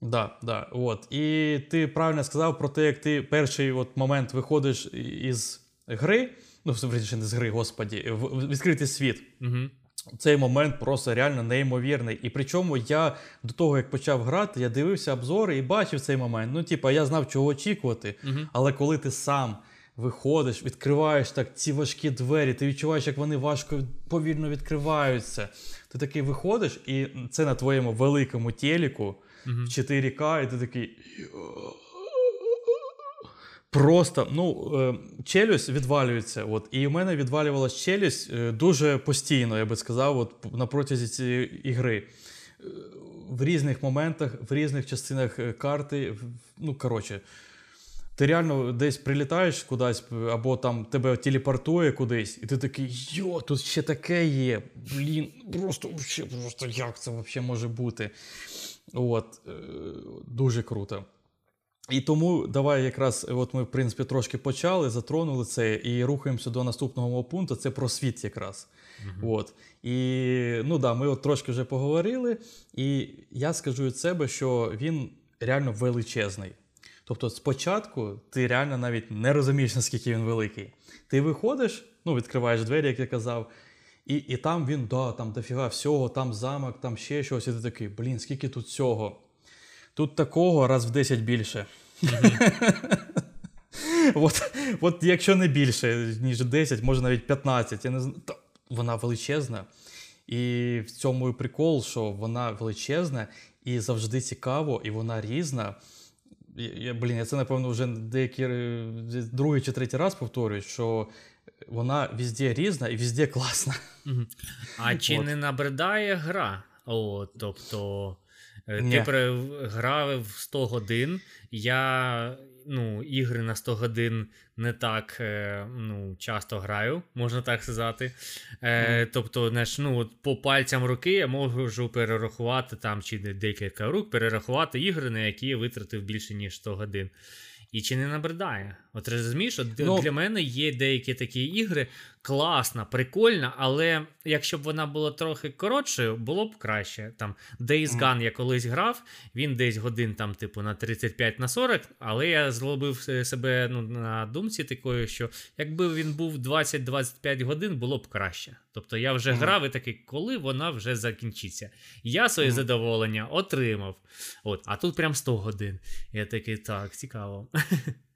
Да, да, от. І ти правильно сказав про те, як ти перший от момент виходиш із гри, ну, не з гри, господі, в відкритий світ. Угу. Цей момент просто реально неймовірний. І причому я до того, як почав грати, я дивився обзори і бачив цей момент. Ну, типа, я знав, чого очікувати. Мгм. Але коли ти сам виходиш, відкриваєш так ці важкі двері, ти відчуваєш, як вони важко повільно відкриваються. Ти такий виходиш, і це на твоєму великому телеку в 4К, і ти такий. Просто, ну, е, челюсть відвалюється. От, і у мене відвалювалась челюсть е, дуже постійно, я би сказав, от, на протязі цієї ігри. Е, В різних моментах, в різних частинах карти. Ну, коротше, ти реально десь прилітаєш кудись, або там тебе телепортує кудись, і ти такий, йо, тут ще таке є. Блін, просто, просто як це взагалі може бути? От, дуже круто. І тому давай якраз, от ми, в принципі, трошки почали, затронули це і рухаємося до наступного мого пункту. Це про світ якраз. От. І ну да, ми от трошки вже поговорили, і я скажу від себе, що він реально величезний. Тобто, спочатку ти реально навіть не розумієш, наскільки він великий. Ти виходиш, ну, відкриваєш двері, як я казав, і, і там він, да, там дофіга всього, там замок, там ще щось, і ти такий, блін, скільки тут всього. Тут такого раз в 10 більше. от, от якщо не більше, ніж 10, може навіть 15, я не знаю. Вона величезна. І в цьому і прикол, що вона величезна і завжди цікаво, і вона різна. я, блін, я це, напевно, вже деякий е, другий чи третій раз повторюю, що вона везде різна і везде класна. А чи не набридає гра? О, тобто. Е, Ні. Ти переграв в 100 годин. Я ну, ігри на 100 годин не так е, ну, часто граю, можна так сказати. Е, Тобто, знаєш, ну, от по пальцям руки я можу перерахувати там чи декілька рук, перерахувати ігри, на які я витратив більше, ніж 100 годин. І чи не набридає? От розумієш, от Ну- для мене є деякі такі ігри, класна, прикольна, але якщо б вона була трохи коротшою, було б краще. Там Days. Gone я колись грав, він десь годин там, типу, на 35 на 40, але я злобив е, себе ну, на думці такою, що якби він був 20-25 годин, було б краще. Тобто я вже грав і такий, коли вона вже закінчиться. Я своє задоволення отримав. От, а тут прям 100 годин. Я такий, так, цікаво.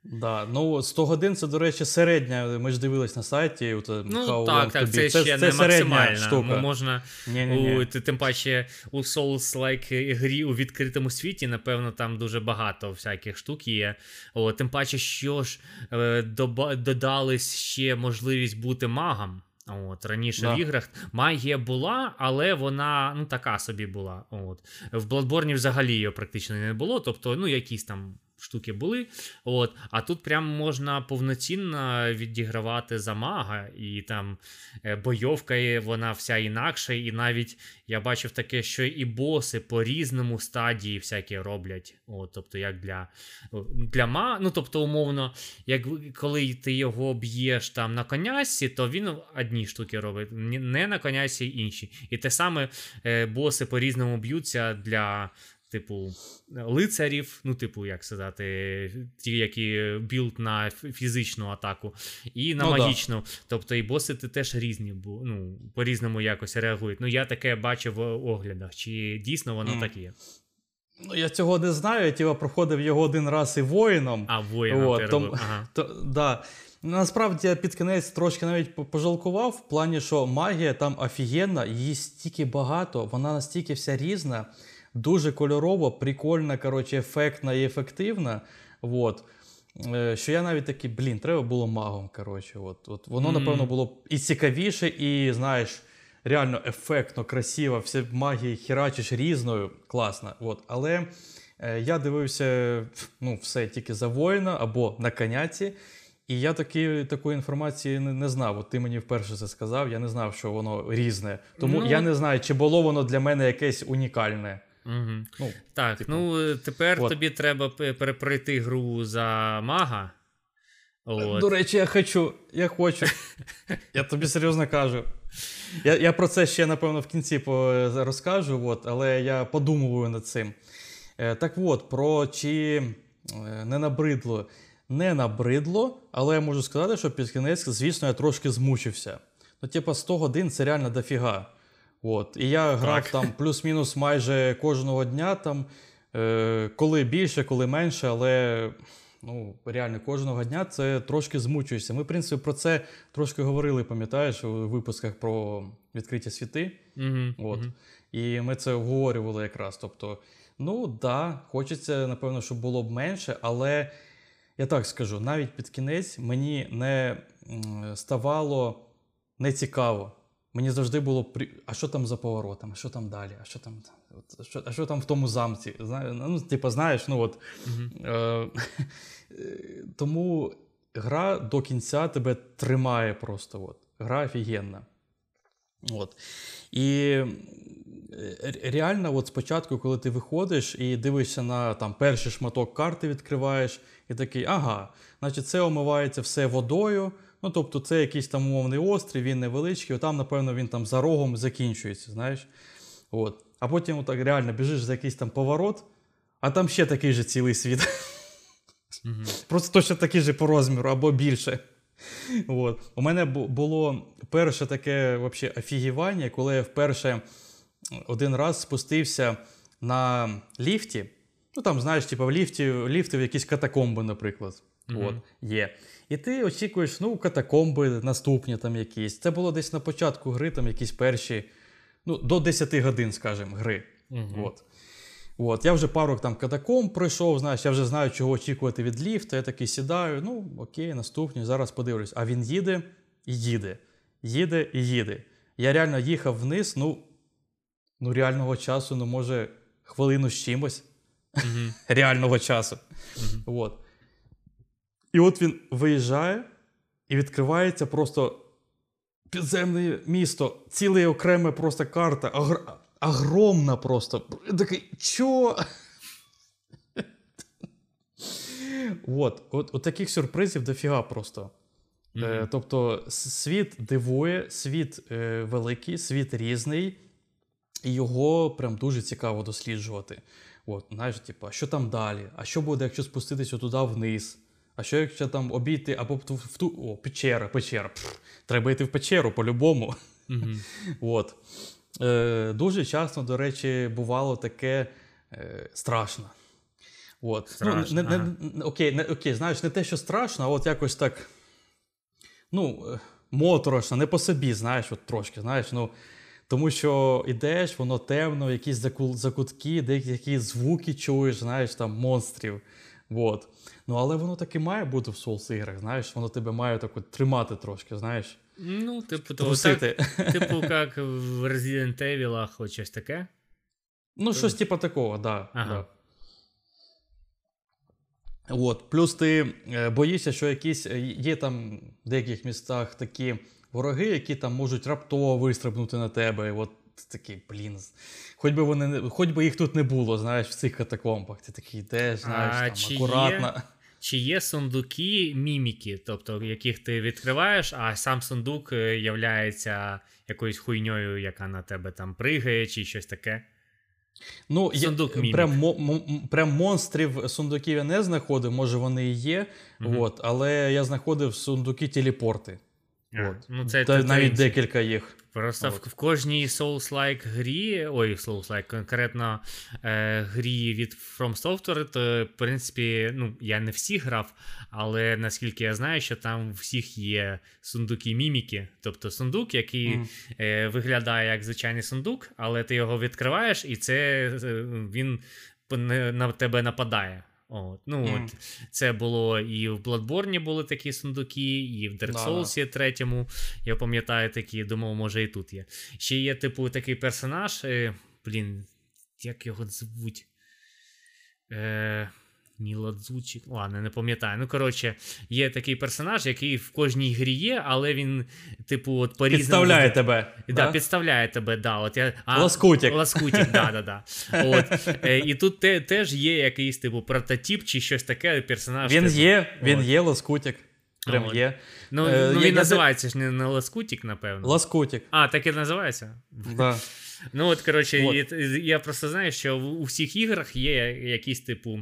Да. Ну, 100 годин це, до речі, середня. Ми ж дивились на сайті. От, Ну How так, Long так, to це ще не середня максимальна. штука. М- Можна Ні-ні-ні. у, тим паче у Souls-like грі у відкритому світі, напевно, там дуже багато всяких штук є. О, тим паче, що ж е, додались ще можливість бути магом. От, раніше Да. в іграх магія була, але вона ну така собі була. От. В Bloodborne взагалі її практично не було, тобто, ну, якісь там штуки були. От. А тут прям можна повноцінно відігравати за мага, і там е, бойовка вона вся інакша, і навіть я бачив таке, що і боси по різному стадії всякі роблять. От, тобто, як для, для ма, ну тобто, умовно, як коли ти його б'єш там на конясі, то він одні штуки робить, не на конясі інші. І те саме е, боси по різному б'ються для. Типу, лицарів, ну, типу, як сказати, ті, які build на фізичну атаку, і на Ну, да. магічну. Тобто і боси теж різні, ну, по-різному якось реагують. Ну, я таке бачив в оглядах. Чи дійсно воно Мгм. так є? Ну, я цього не знаю, я тіки проходив його один раз і воїном. А воїна От, ти робив. Ага. То, да. Насправді я під кінець трошки навіть по- пожалкував, в плані, що магія там офігенна, її стільки багато, вона настільки вся різна, дуже кольорово, прикольна, коротше, ефектна і ефективна. От. Е, Що я навіть такий, блін, треба було магом. коротше. От, от воно, Мгм. напевно, було і цікавіше, і, знаєш, реально ефектно, красиво, все магії херачиш різною, класно. От. Але е, я дивився ну, все тільки за воїна або на коняці. І я такі, такої інформації не, не знав. От ти мені вперше це сказав, я не знав, що воно різне. Тому Ну, я не знаю, чи було воно для мене якесь унікальне. Угу. Ну, Так, типу, ну е, тепер от. тобі треба пе- перепройти гру за мага. От. До речі, я хочу, я хочу. *laughs* я тобі серйозно кажу. Я, я про це ще, напевно, в кінці розкажу, от, але я подумую над цим. Е, так от, про чи е, не набридло. Не набридло, але я можу сказати, що під кінець, звісно, я трошки змучився. Ну, типа, 100 годин це реально дофіга. От. І я грав Так. там плюс-мінус майже кожного дня, там, е, коли більше, коли менше, але ну, реально кожного дня це трошки змучуєшся. Ми, в принципі, про це трошки говорили, пам'ятаєш, у випусках про відкриті світи. Угу. От. І ми це обговорювали якраз. Тобто, ну да, хочеться, напевно, щоб було б менше, але я так скажу, навіть під кінець мені не ставало нецікаво. Мені завжди було при... а що там за поворотом, а що там далі, а що там, а що, а що там в тому замці? Зна... Ну, типу, знаєш, ну от. Е, *laughs* тому гра до кінця тебе тримає просто. От. Гра офігенна. От. І е, реально, от спочатку, коли ти виходиш і дивишся на там, перший шматок карти, відкриваєш, і такий, ага, значить, це омивається все водою. Ну, тобто, це якийсь там умовний острів, він невеличкий, там, напевно, він там за рогом закінчується, знаєш. От. А потім отак реально біжиш за якийсь там поворот, а там ще такий же цілий світ. Угу. Просто точно такий же по розміру або більше. От. У мене було перше таке вообще офігівання, коли я вперше один раз спустився на ліфті. Ну там, знаєш, типу, в ліфті, ліфти в якісь катакомби, наприклад. Мгм. От, є. І ти очікуєш, ну, катакомби наступні там якісь. Це було десь на початку гри, там якісь перші, ну, до 10 годин, скажімо, гри. Угу. От. От, я вже пару там катакомб пройшов, знаєш, я вже знаю, чого очікувати від ліфта. Я такий сідаю, ну окей, наступний, зараз подивлюсь. А він їде і їде, їде і їде. Я реально їхав вниз, ну, ну реального часу, ну, може, хвилину з чимось. Мгм. *laughs* Реального часу. Мгм. От. І от він виїжджає і відкривається просто підземне місто, ціле окреме просто карта, агр... огромна просто. Такий, чо? От, от, от таких сюрпризів дофіга просто. Е, тобто світ дивує, світ е, великий, світ різний, і його прям дуже цікаво досліджувати. От, знаєш, типу, а що там далі? А що буде, якщо спуститися туди вниз? А що якщо там обійти або в ту, в ту о, печера, печера. Пф, треба йти в печеру по-любому. Мгм. *laughs* От. Е, дуже часто, до речі, бувало таке е, страшно. От. Страшно, Ну, не, не, не- окей, не, окей, знаєш, не те, що страшно, а от якось так. Ну, е, моторошно, не по собі, знаєш, от трошки, знаєш, ну. Тому що ідеш, воно темно, якісь закутки, деякі звуки чуєш, знаєш, там монстрів. От. Ну, але воно так і має бути в Souls іграх, знаєш, воно тебе має так от тримати трошки, знаєш, Ну, типу, то так, *laughs* типу, як в Resident Evil, хоч щось таке. Ну, щось типу такого, да, Ага. да. От. Плюс ти е, боїшся, що якісь е, є там в деяких містах такі вороги, які там можуть раптово вистрибнути на тебе. І от ти такий, блін, хоч би вони хоч би їх тут не було, знаєш, в цих катакомбах. Ти такий йдеш, знаєш, А там, чи акуратно. Чи є сундуки міміки, тобто яких ти відкриваєш, а сам сундук е, являється якоюсь хуйньою, яка на тебе там пригає, чи щось таке? Ну, Сундук мімік. прям, м- прям монстрів сундуків я не знаходив, може вони і є, Мгм. от, але я знаходив сундуки телепорти. От. Ну, це Та навіть декілька їх. Просто в, От. в кожній Souls-like грі, ой, Souls-like, конкретно е, грі від From Software, то, в принципі, ну, я не всі грав, але наскільки я знаю, що там у всіх є сундуки міміки. Тобто сундук, який Мгм. е, виглядає як звичайний сундук, але ти його відкриваєш, і це е, він на тебе нападає. От. Ну, mm. от, це було і в Bloodborne були такі сундуки, і в Dark Souls є третьому. Я пам'ятаю такі, думав, може і тут є. Ще є, типу, такий персонаж. Е, блін, як його звуть? Е, Ніладзучик. Ладно, не пам'ятаю. Ну, коротше, є такий персонаж, який в кожній грі є, але він, типу, от по Підставляє тебе. Да, да? підставляє тебе, да. От я, а, Ласкутик. Ласкутик, да, да, да. *laughs* От, е, і тут те, теж є якийсь типу прототип чи щось таке, персонаж. Він типу. є, він От. є ласкутик. Прям От. є. Ну, Е, ну він я називається ж не, не Ласкутик, напевно. Ласкутик. А, так і називається? Да. *laughs* Ну, от, коротше, От. я просто знаю, що у всіх іграх є якісь, типу,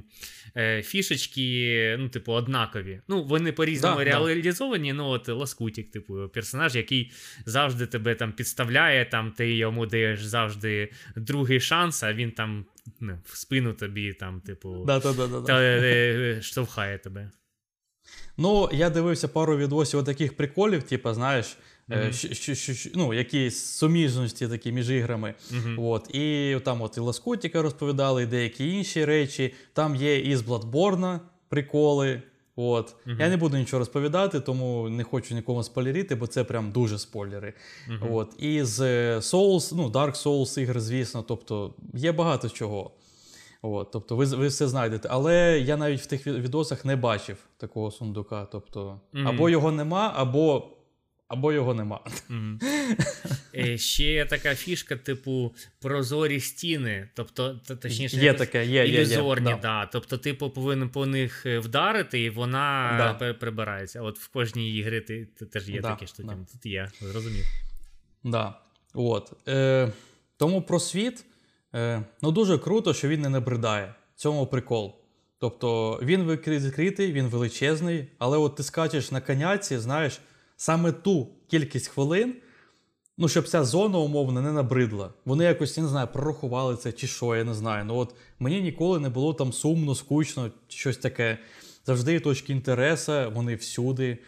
е, фішечки, ну, типу, однакові. Ну, вони по-різному Да, да. реалізовані, ну, от Ласкутік, типу, персонаж, який завжди тебе там підставляє, там ти йому даєш завжди другий шанс, а він там ну, в спину тобі, там, типу, Да, да, да, да, та, е, штовхає тебе. Ну, я дивився пару відосів таких приколів, типу, знаєш, Мгм. що, що, ну, якісь суміжності такі між іграми. Мгм. От, і там от і Ласкутіка розповідали, і деякі інші речі. Там є і з Bloodborne приколи. От. Я не буду нічого розповідати, тому не хочу нікому спойлерити, бо це прям дуже спойлери. От. І з Souls, ну, Dark Souls ігр, звісно, тобто є багато чого. От, тобто ви, ви все знайдете. Але я навіть в тих відосах не бачив такого сундука. Тобто, Мгм. або його нема, або, або його нема. *laughs* Е, Ще є така фішка, типу, прозорі стіни. Тобто, точніше, Є таке, є, є, є. ілюзорні, да. да. Тобто, ти по- повинен по них е, вдарити, і вона Да. прибирається. От в кожній ігри ти, ти теж є Да, такі штуки. да. Тут є, зрозумів. Да. От. Е, тому про світ е, ну дуже круто, що він не набридає. Цьому прикол. Тобто він відкритий, він величезний, але от ти скачеш на коняці, знаєш, саме ту кількість хвилин, ну, щоб ця зона умовно не набридла. Вони якось, я не знаю, прорахували це чи що, я не знаю. Ну от мені ніколи не було там сумно, скучно, чи щось таке. Завжди є точки інтересу, вони всюди.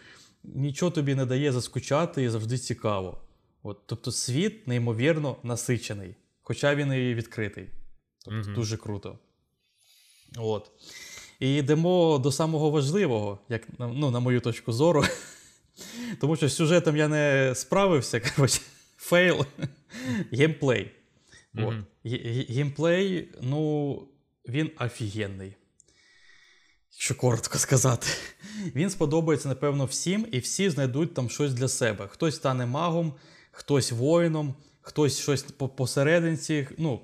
Нічого тобі не дає заскучати і завжди цікаво. От, тобто світ неймовірно насичений, хоча він і відкритий. Тобто Мгм. дуже круто. От. І йдемо до самого важливого, як ну, на мою точку зору. Тому що з сюжетом я не справився. *laughs* Коротше, fail. Геймплей. Геймплей, ну, він офігенний. Якщо коротко сказати. Він сподобається, напевно, всім, і всі знайдуть там щось для себе. Хтось стане магом, хтось воїном, хтось щось по- посерединці. Ну,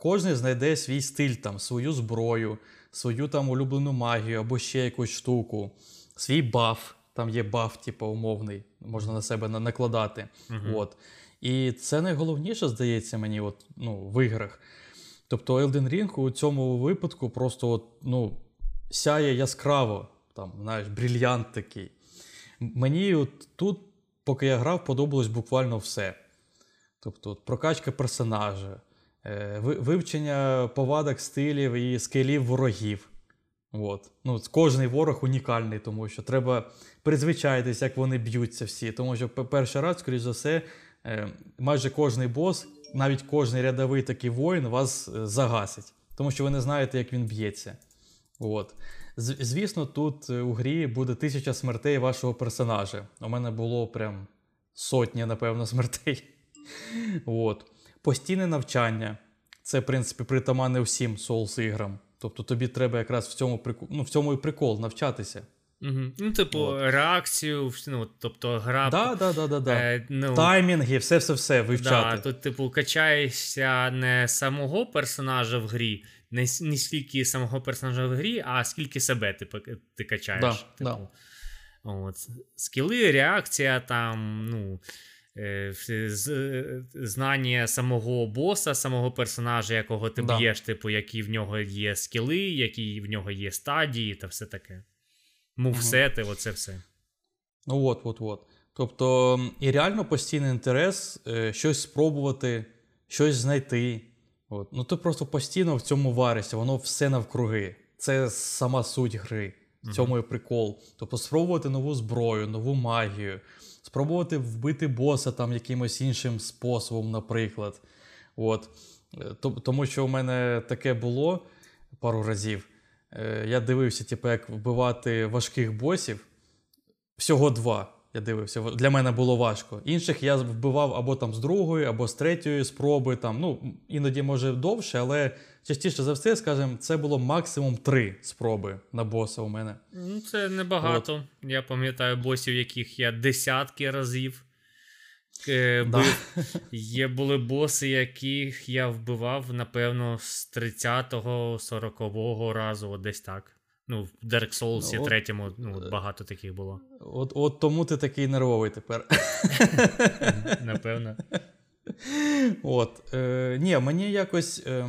кожен знайде свій стиль, там, свою зброю, свою там улюблену магію або ще якусь штуку, свій баф. Там є баф, типу, умовний, можна на себе на- накладати. От. І це найголовніше, здається мені, от, ну, в іграх. Тобто Elden Ring у цьому випадку просто от, ну, сяє яскраво, там, знаєш, брильянт такий. Мені от тут, поки я грав, подобалось буквально все. Тобто от, прокачка персонажа, е, вивчення повадок стилів і скелів ворогів. От. Ну, кожний ворог унікальний, тому що треба призвичаїтись, як вони б'ються всі. Тому що перший раз, скоріш за все, е, майже кожний бос, навіть кожний рядовий такий воїн вас е, загасить, тому що ви не знаєте, як він б'ється. От. Звісно, тут е, у грі буде тисяча смертей вашого персонажа. У мене було прям сотні, напевно, смертей. От. Постійне навчання. Це, в принципі, притаманне всім Souls іграм. Тобто тобі треба якраз в цьому прикол, ну, в цьому і прикол навчатися. Угу. Ну, типу, От. реакцію, ну, тобто гра. Так, да, да, да, да. е, ну, Таймінги, все-все-все вивчати. Да, тут, типу, качаєшся не самого персонажа в грі, не, не скільки самого персонажа в грі, а скільки себе ти, ти качаєш. Да, типу. От. Скіли, реакція, там, ну. Е, е, Знання самого боса, самого персонажа, якого ти Да. б'єш, типу, які в нього є скіли, які в нього є стадії та все таке. Мувсети, оце все. Ну от, от, от. Тобто, і реально постійний інтерес е, щось спробувати, щось знайти. От. Ну ти просто постійно в цьому варишся, воно все навкруги. Це сама суть гри. В цьому і прикол. Тобто спробувати нову зброю, нову магію, спробувати вбити боса там якимось іншим способом, наприклад. От. Е, Тому що у мене таке було пару разів. Е, Я дивився, типу, як вбивати важких босів. Всього два. Я дивився. Для мене було важко. Інших я вбивав або там з другої, або з третьої спроби. Там, ну, іноді може довше, але частіше за все, скажімо, це було максимум три спроби на боса у мене. Ну, це небагато. Я пам'ятаю босів, яких я десятки разів е, Да. бив. *laughs* Є були боси, яких я вбивав, напевно, з 30-го, 40-го разу, от десь так. Ну, в Dark Souls Ну, третьому, ну, багато таких було. От, от тому ти такий нервовий тепер. Напевно. *laughs* От, е, ні, мені якось е,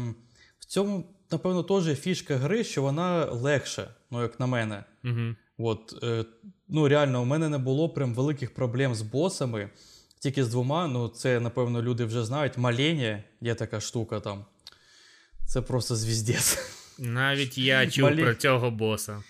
цьому, напевно, теж фішка гри, що вона легша, ну, як на мене. Угу. От, е, ну, реально, у мене не було прям великих проблем з босами. Тільки з двома, ну, це, напевно, люди вже знають. Малення є така штука там. Це просто звіздець. Навіть я *laughs* чув Малі- про цього боса.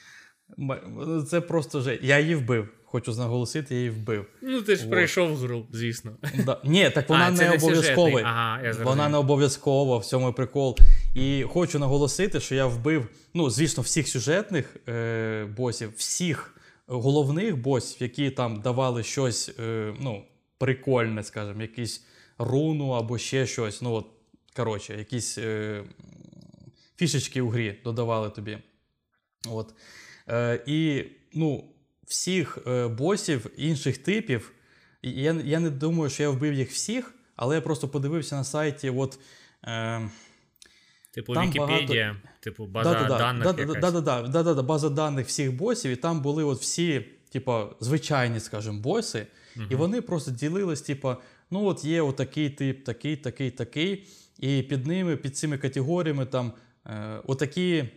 Це просто же. Я її вбив. Хочу наголосити, я її вбив. Ну, ти ж Вот. пройшов гру, звісно. Да. Ні, так вона А, не обов'язкова. Ага. Вона не обов'язкова, в цьому прикол. І хочу наголосити, що я вбив, ну, звісно, всіх сюжетних е, босів, всіх головних босів, які там давали щось, е, ну, прикольне, скажімо, якісь руну або ще щось. Ну, от, коротше, якісь е, фішечки у грі додавали тобі. От. Е, і, ну, всіх е, босів інших типів. Я, я не думаю, що я вбив їх всіх, але я просто подивився на сайті. От, е, Типу, Там Вікіпедія, типу, база даних. якась. Да-да-да, база даних всіх босів, і там були от всі, типа, звичайні, скажімо, боси, і вони просто ділились, типа, ну от є отакий тип, такий, такий, такий, і під ними, під цими категоріями там е, отакі е,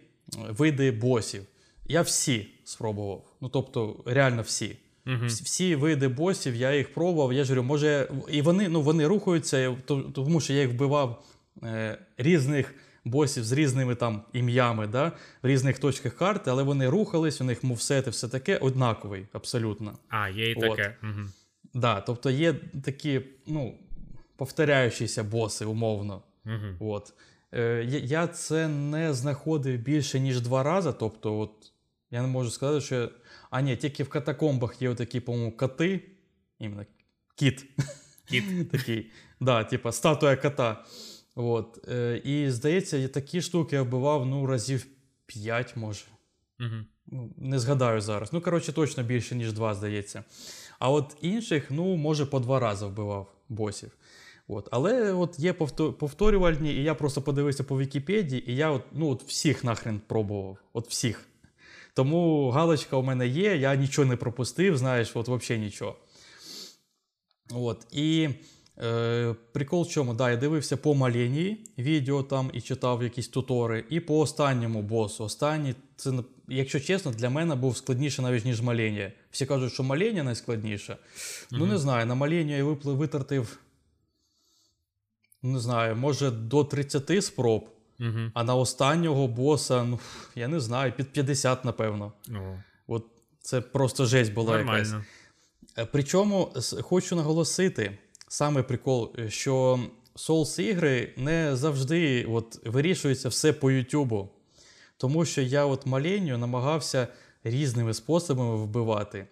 види босів. Я всі спробував. Ну, тобто, реально всі. Мгм. Всі- види босів, я їх пробував. Я ж говорю, може, і вони, ну, вони рухаються, тому що я їх вбивав е, різних босів з різними там ім'ями, да, в різних точках карти, але вони рухались, у них мувсети, все таке однаковий, абсолютно. А, є і От. таке. Угу. Да, тобто є такі, ну, повторяючіся боси, умовно. Угу. От. Е, я- Я це не знаходив більше, ніж два рази. Тобто, от, я не можу сказати, що. я- А ні, тільки в катакомбах є такі, по-моєму, коти. Іменно кіт. Кіт. *laughs* Такий. Да, типа статуя кота. От. Е, І здається, я такі штуки я вбивав ну, разів 5, може. Угу. Не згадаю зараз. Ну, коротше, точно більше, ніж два, здається. А от інших, ну, може, по два рази вбивав босів. От. Але от є повторювальні, і я просто подивився по Вікіпедії, і я от, ну, от всіх нахрен пробував. От всіх. Тому галочка у мене є, я нічого не пропустив, знаєш, от взагалі нічого. От. І е, прикол в чому? Да, я дивився по Маленії відео там і читав якісь тутори, і по останньому босу. Останній, це, якщо чесно, для мене був складніше навіть, ніж Маленія. Всі кажуть, що Маленія найскладніше. Ну, не знаю, на Маленію я витратив, не знаю, може до 30 спроб, Угу. а на останнього боса, ну, я не знаю, під 50, напевно. О, От це просто жесть була якась. нормально. Е, Причому хочу наголосити саме прикол, е, що Souls ігри не завжди от, вирішується все по Ютубу. Тому що я от маленню намагався різними способами вбивати.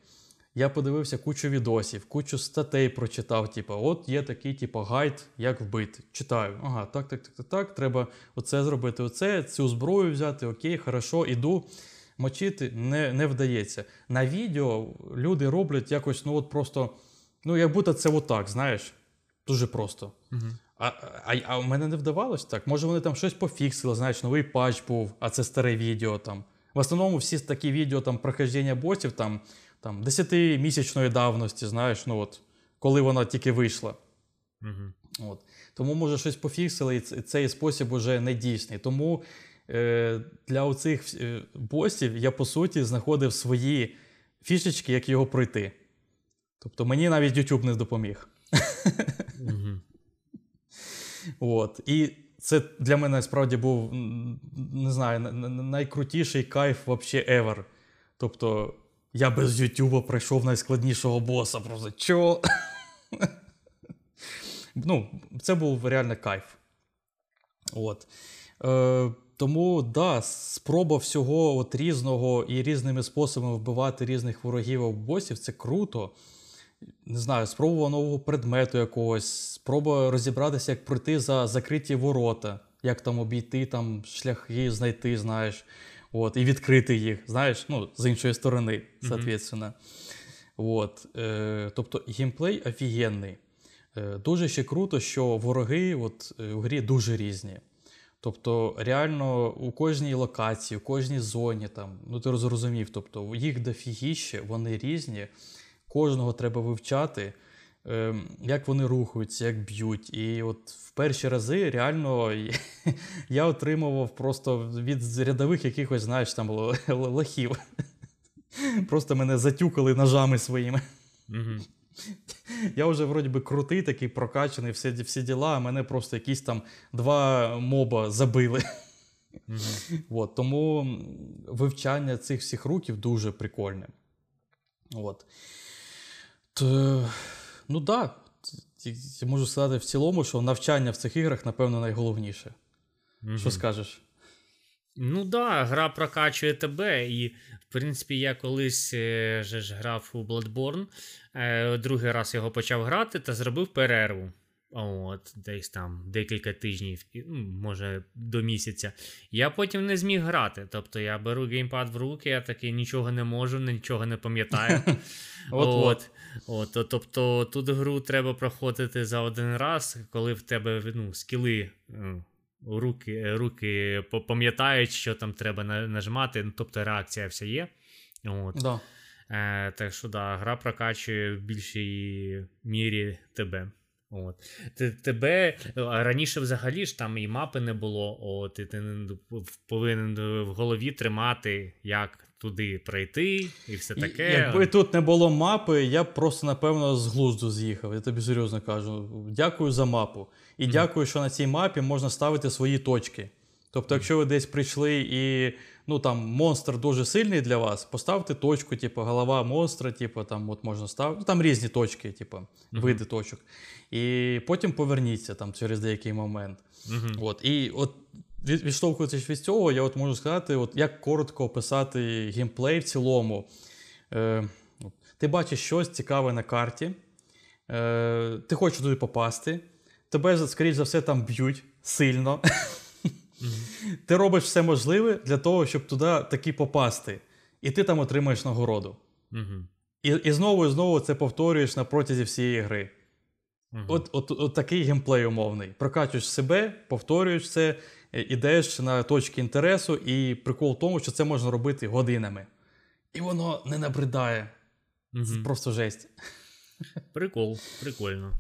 Я подивився кучу відосів, кучу статей прочитав. Типу, от є такий, типу, гайд, як вбити. Читаю. Ага, так, так, так, так, так. Треба оце зробити, оце, цю зброю взяти, окей, хорошо, іду. Мочити не, не вдається. На відео люди роблять якось, ну от просто, ну як будто це отак, знаєш. Дуже просто. Угу. А, а, а у мене не вдавалось так. Може, вони там щось пофіксили, знаєш, новий патч був, а це старе відео там. В основному всі такі відео там прохождення босів там, там 10-місячної давності, знаєш, ну от, коли вона тільки вийшла. Угу. От. Тому, може, щось пофіксили, і цей спосіб уже не дійсний. Тому е, для оцих е, босів я, по суті, знаходив свої фішечки, як його пройти. Тобто мені навіть YouTube не допоміг. Угу. От. І це для мене справді був не знаю, на- на- найкрутіший кайф вообще ever. Тобто, я без Ютуба пройшов найскладнішого боса. Просто чо? *laughs* ну, це був реально кайф. От. Е, тому, да, спроба всього от різного і різними способами вбивати різних ворогів або босів це круто. Не знаю, спроба нового предмету якогось, спроба розібратися, як пройти за закриті ворота, як там обійти там шляхи знайти, знаєш, от, і відкрити їх, знаєш, ну, з іншої сторони, соответственно. От, е, тобто геймплей офігенний. Е, дуже ще круто, що вороги от, е, у грі дуже різні. Тобто, реально у кожній локації, у кожній зоні, там, ну ти зрозумів, тобто їх дофігіще, вони різні, кожного треба вивчати, як вони рухаються, як б'ють. І от в перші рази реально *laughs* я отримував просто від рядових якихось, знаєш, там лохів. *laughs* Просто мене затюкали ножами своїми. Угу. Я вже вроді би крутий, такий прокачаний, всі, всі діла, а мене просто якісь там два моба забили. Угу. От, тому вивчання цих всіх руків дуже прикольне. От. Т, ну так, да, я можу сказати в цілому, що навчання в цих іграх, напевно, найголовніше. Що скажеш? Ну так, да, гра прокачує тебе, і в принципі я колись е, же ж грав у Bloodborne, е, другий раз його почав грати та зробив перерву. От, десь там декілька тижнів, ну, може до місяця. Я потім не зміг грати. Тобто я беру геймпад в руки, я такий нічого не можу, нічого не пам'ятаю. *laughs* От-от. От, от, тобто тут гру треба проходити за один раз, коли в тебе ну, скіли. ну, Руки, руки пам'ятають, що там треба на- нажимати, ну, тобто реакція вся є. От. Да. Е, так що да, гра прокачує в більшій мірі тебе. От. Тебе раніше взагалі ж там і мапи не було, от, і ти повинен в голові тримати, як туди пройти, і все І- таке. Якби тут не було мапи, я б просто, напевно, з глузду з'їхав. Я тобі серйозно кажу. Дякую за мапу. І Мгм. дякую, що на цій мапі можна ставити свої точки. Тобто, якщо ви десь прийшли і ну, там, монстр дуже сильний для вас, поставте точку, типу, голова монстра, типу, там от можна ставити. Ну, там різні точки, типу, види точок. І потім поверніться там через деякий момент. Угу. От, і от відштовхуючись від цього, я от можу сказати, от як коротко описати геймплей в цілому. Е, ти бачиш щось цікаве на карті, е, ти хочеш туди попасти, тебе, скоріш за все, там б'ють сильно. *laughs* Ти робиш все можливе для того, щоб туди таки попасти. І ти там отримаєш нагороду. І, і знову і знову це повторюєш на протязі всієї гри. Угу. От, от, от такий геймплей умовний. Прокачуєш себе, повторюєш це, е, ідеш на точки інтересу, і прикол в тому, що це можна робити годинами. І воно не набридає. Це Угу. просто жесть. Прикол, прикольно.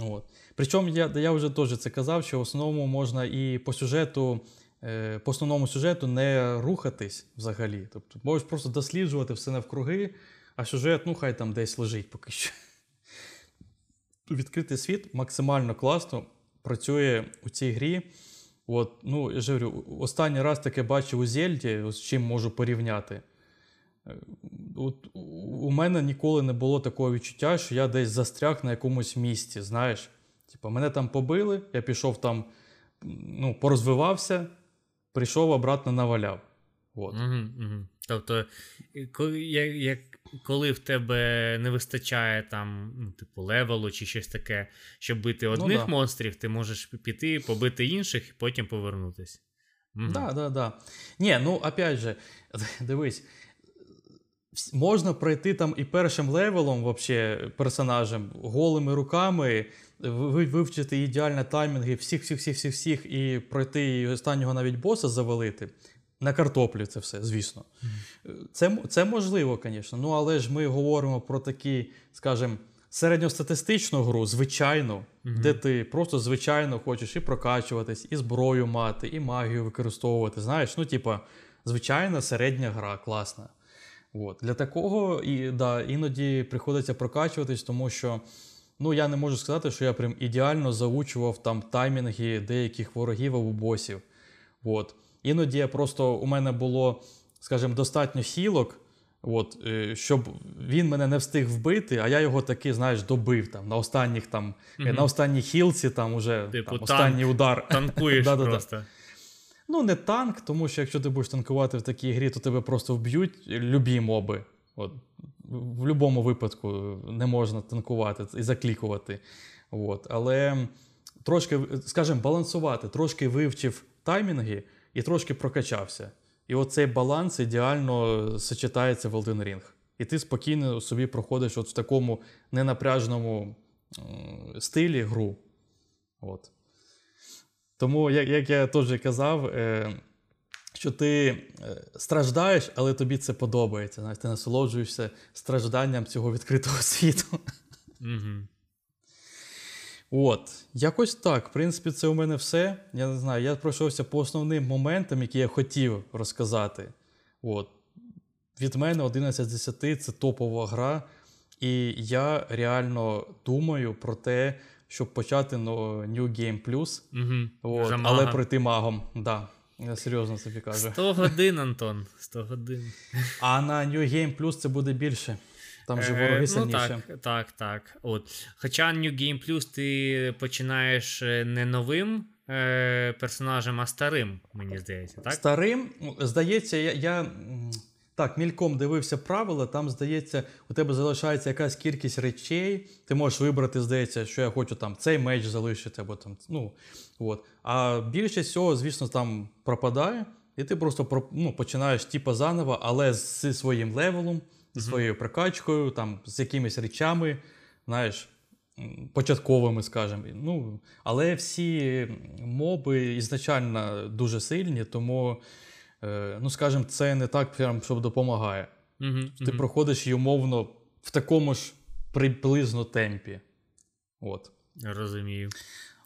От. Причому я, я вже теж це казав, що в основному можна і по сюжету, е, по основному сюжету не рухатись взагалі. Тобто можеш просто досліджувати все навкруги, а сюжет, ну хай там десь лежить поки що. Відкритий світ максимально класно працює у цій грі. От, ну, я ж говорю, останній раз таке бачив у Зельді, з чим можу порівняти. Е, От, у- у мене ніколи не було такого відчуття, що я десь застряг на якомусь місці. Знаєш, Типа, мене там побили, я пішов там, ну, порозвивався, прийшов обратно наваляв. От. Угу, угу. Тобто, коли, як, як, коли в тебе не вистачає там, ну, типу, левелу чи щось таке, щоб бити одних да. монстрів, ти можеш піти, побити інших і потім повернутись. Угу. Да, да, да. Ні, ну опять же, *laughs* дивись, можна пройти там і першим левелом, вообще, персонажем, голими руками, вивчити ідеально таймінги всіх, всіх, всіх, всіх, всіх і пройти і останнього навіть боса завалити. На картоплю це все, звісно. Це, м- це можливо, звісно. Ну, але ж ми говоримо про такі, скажімо, середньостатистичну гру, звичайну, де ти просто звичайно хочеш і прокачуватись, і зброю мати, і магію використовувати. Знаєш, ну, типа, звичайна середня гра, класна. От. Для такого і, да, іноді приходиться прокачуватись, тому що ну, я не можу сказати, що я прям ідеально заучував там таймінги деяких ворогів або босів. От. Іноді я просто у мене було, скажімо, достатньо хілок, от, е, щоб він мене не встиг вбити, а я його таки, знаєш, добив там, на останніх там, Мгм. на останній хілці, там уже Типу, там, танк. останній удар. *laughs* Танкуєш *laughs* просто. Ну, не танк, тому що якщо ти будеш танкувати в такій грі, то тебе просто вб'ють любі моби. От. В будь-якому випадку не можна танкувати і заклікувати. От. Але трошки, скажімо, балансувати, трошки вивчив таймінги і трошки прокачався. І оцей баланс ідеально сочетається в Elden Ring. І ти спокійно собі проходиш от в такому ненапряжному стилі гру. От. Тому, як, як я теж казав, е, що ти е, страждаєш, але тобі це подобається. Знаєш, ти насолоджуєшся стражданням цього відкритого *laughs* світу. Угу. От, якось так. В принципі, це у мене все. Я не знаю, я пройшовся по основним моментам, які я хотів розказати. От. Від мене 11 з 10 це топова гра. І я реально думаю про те, щоб почати ну, New Game Plus. Угу. От, але пройти магом. Да. Я серйозно тобі кажу. 100 годин, Антон. 100 годин. А на New Game Plus це буде більше. Там же Е, вороги ну, так, так, так. От. Хоча New Game Plus ти починаєш е, не новим е, персонажем, а старим, мені здається, так? Старим, ну, здається, я, я так мільком дивився правила. Там, здається, у тебе залишається якась кількість речей. Ти можеш вибрати, здається, що я хочу там цей меч залишити, або там. Ну, от. А більшість всього, звісно, там пропадає, і ти просто ну, починаєш типа заново, але зі своїм левелом, зі своєю прокачкою, там, з якимись речами, знаєш. Початковими, скажімо. Ну, але всі моби ізначально дуже сильні, тому, е, ну, скажімо, це не так, прям, щоб допомагає. Угу, Ти проходиш її умовно в такому ж приблизно темпі. От. Розумію.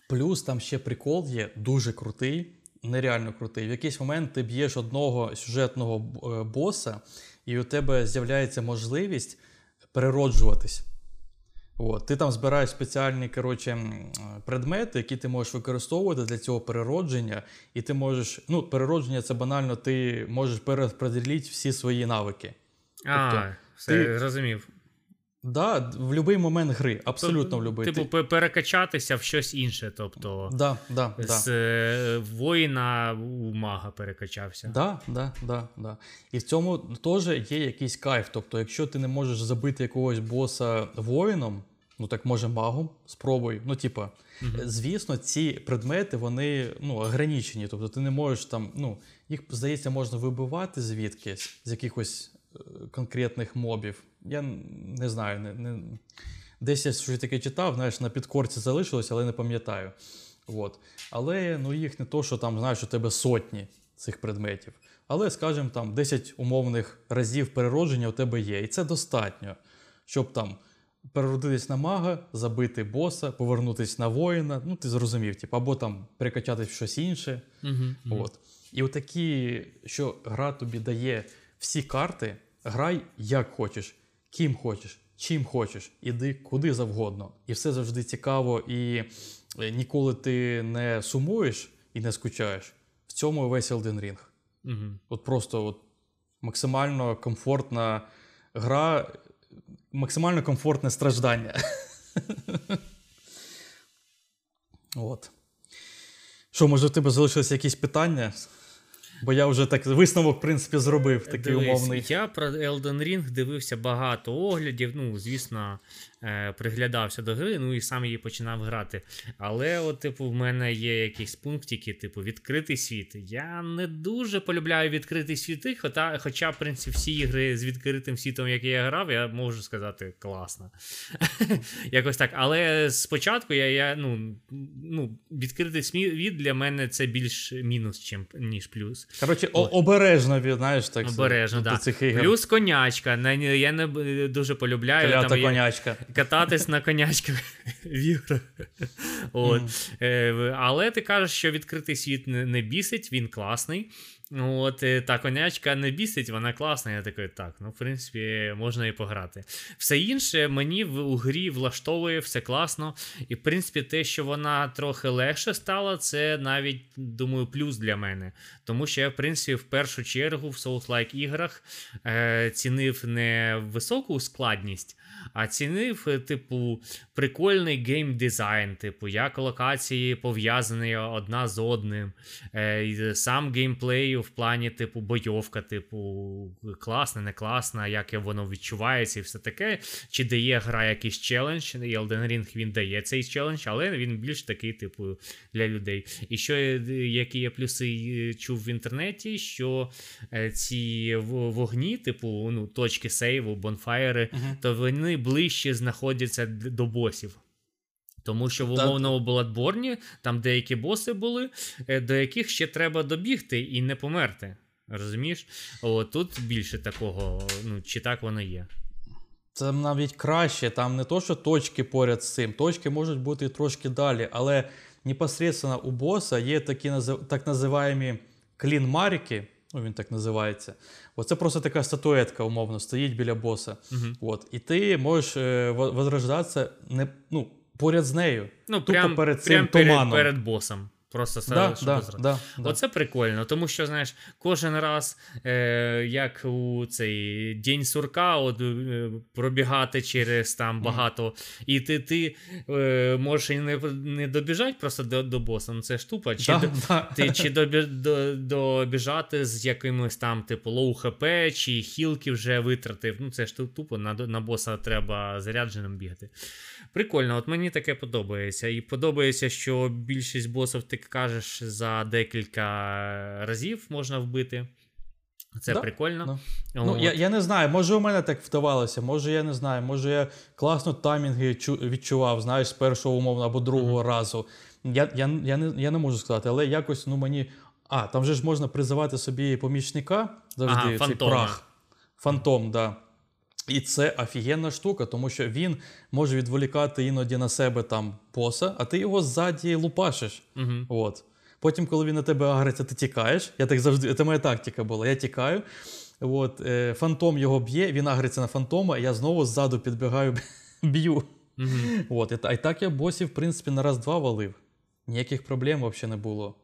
Плюс там ще прикол є дуже крутий, нереально крутий. В якийсь момент ти б'єш одного сюжетного е, боса, і у тебе з'являється можливість перероджуватись. От, ти там збираєш спеціальні коротше, предмети, які ти можеш використовувати для цього переродження, і ти можеш. Ну, переродження це банально, ти можеш перерозподілити всі свої навики. А, Тобто, все, ти- зрозумів. Да, в будь-який момент гри, абсолютно в будь-який. Типу, пе- перекачатися в щось інше. Тобто, Да, да, да. з е, воїна у мага перекачався. Да, да, да, да. І в цьому теж є якийсь кайф. Тобто, якщо ти не можеш забити якогось боса воїном, ну так може магом, спробуй. Ну, типа, звісно, ці предмети вони ну, ограничені. Тобто ти не можеш там, ну, їх, здається, можна вибивати звідкись, з якихось е, конкретних мобів. Я не знаю, не, не... десь я щось таке читав, знаєш, на підкорці залишилось, але не пам'ятаю. От. Але ну, їх не то, що там, знаєш, у тебе сотні цих предметів. Але, скажімо, там 10 умовних разів переродження у тебе є. І це достатньо, щоб там переродитись на мага, забити боса, повернутись на воїна. Ну, ти зрозумів, типу, або там перекачатись в щось інше. Угу. От. І отакі, що гра тобі дає всі карти, грай як хочеш, ким хочеш, чим хочеш, іди куди завгодно. І все завжди цікаво, і е, ніколи ти не сумуєш і не скучаєш. В цьому весь Elden Ring. Угу. От просто от, максимально комфортна гра, максимально комфортне страждання. *laughs* От. Що, може, у тебе залишилися якісь питання? Бо я вже так висновок, в принципі, зробив такий Дивись, умовний. Я про Elden Ring дивився багато оглядів. Ну, звісно, е, приглядався до гри, ну і сам її починав грати. Але, от, типу, в мене є якісь пунктики, типу, відкритий світ. Я не дуже полюбляю відкритий світи, хоча, хоча в принципі, всі ігри з відкритим світом, які я грав, я можу сказати, класно. *laughs* Якось так. Але спочатку я, я ну, ну, відкритий світ для мене це більш мінус, ніж плюс. Коротше, о- обережно, знаєш, так Обережно, до да. цих ігор. Плюс конячка. Я не дуже полюбляю. Клята там конячка. Кататись на конячках в іграх. От. Е, Але ти кажеш, що відкритий світ не, не бісить, він класний. От, е, та конячка не бісить, вона класна. Я такий, так, ну, в принципі, можна і пограти. Все інше мені в, у грі влаштовує, все класно. І, в принципі, те, що вона трохи легше стала, це навіть, думаю, плюс для мене. Тому що я, в принципі, в першу чергу в Souls-like іграх е, цінив не високу складність, а цінив, е, типу, прикольний геймдизайн, типу, як локації пов'язані одна з одним. Е, сам геймплей в плані, типу, бойовка, типу, класна, не класна, як воно відчувається і все таке. Чи дає гра якийсь челендж, і Elden Ring він дає цей челендж, але він більш такий, типу, для людей. І що е, які я плюси чув в інтернеті, що ці вогні, типу, ну, точки сейву, бонфайри, Мгм. то вони ближче знаходяться до босів. Тому що в умовному Bloodborne там деякі боси були, е, до яких ще треба добігти і не померти. Розумієш? О, тут більше такого, ну, чи так воно є. Це навіть краще, там не то, що точки поряд з цим, точки можуть бути трошки далі, але непосредственно у боса є такі так називаємо клін-марки, ну він так називається. Оце просто така статуетка, умовно, стоїть біля боса. Угу. От, і ти можеш е, возрождатися не, ну, поряд з нею. Ну, Тупо прям, перед цим прям перед, туманом. перед босом. Просто Да, да, да, да. Оце прикольно, тому що, знаєш, кожен раз, е, як у цей День сурка, от, е, пробігати через там багато, і ти, ти е, можеш і не, не добіжати просто до, до боса, ну це ж тупо. Чи, Да, до, да. ти, чи добі, до, добіжати з якимось там, типу, low HP, чи хілки вже витратив. Ну, це ж тупо на, на боса треба зарядженим бігати. Прикольно, от мені таке подобається. І подобається, що більшість босів, ти кажеш, за декілька разів можна вбити. Це Да, прикольно. да. Ну, я, я не знаю, може у мене так вдавалося, може я не знаю, може я класно таймінги відчував, знаєш, з першого умовно або другого разу. Я, я, я, не, я не можу сказати, але якось ну, мені. А, там же ж можна призивати собі помічника завжди, Ага, цей фантома. прах. Фантом, да. І це офігенна штука, тому що він може відволікати іноді на себе там боса, а ти його ззаді лупашиш. Угу. От. Потім, коли він на тебе агриться, ти тікаєш. Я так завжди, це моя тактика була. Я тікаю. От, е, фантом його б'є, він агриться на фантома, і я знову ззаду підбігаю, *laughs* б'ю. Мгм. От, та- і так я босів, в принципі, на раз-два валив. Ніяких проблем взагалі не було.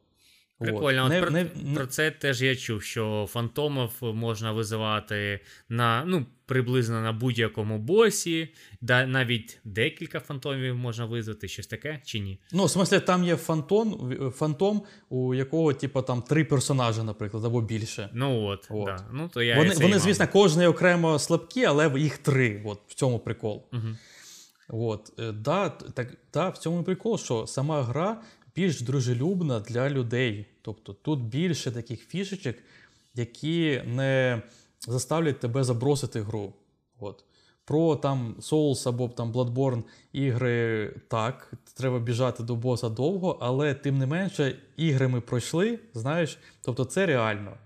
От. Не- про, не- про це теж я чув, що фантомів можна визивати на ну, приблизно на будь-якому босі, да, навіть декілька фантомів можна визвати, щось таке чи ні? Ну, в смислі, там є фантон, фантом, у якого, типу, там три персонажі, наприклад, або більше. Ну от, От. Да. Ну, то я Вони, вони звісно, кожний окремо слабкі, але їх три. От, в цьому прикол. Мгм. От, е, да, так, да, в цьому прикол, що сама гра більш дружелюбна для людей. Тобто тут більше таких фішечок, які не заставлять тебе забросити гру. От. Про там Souls або там Bloodborne ігри так, треба біжати до боса довго, але тим не менше ігри ми пройшли, знаєш, тобто це реально.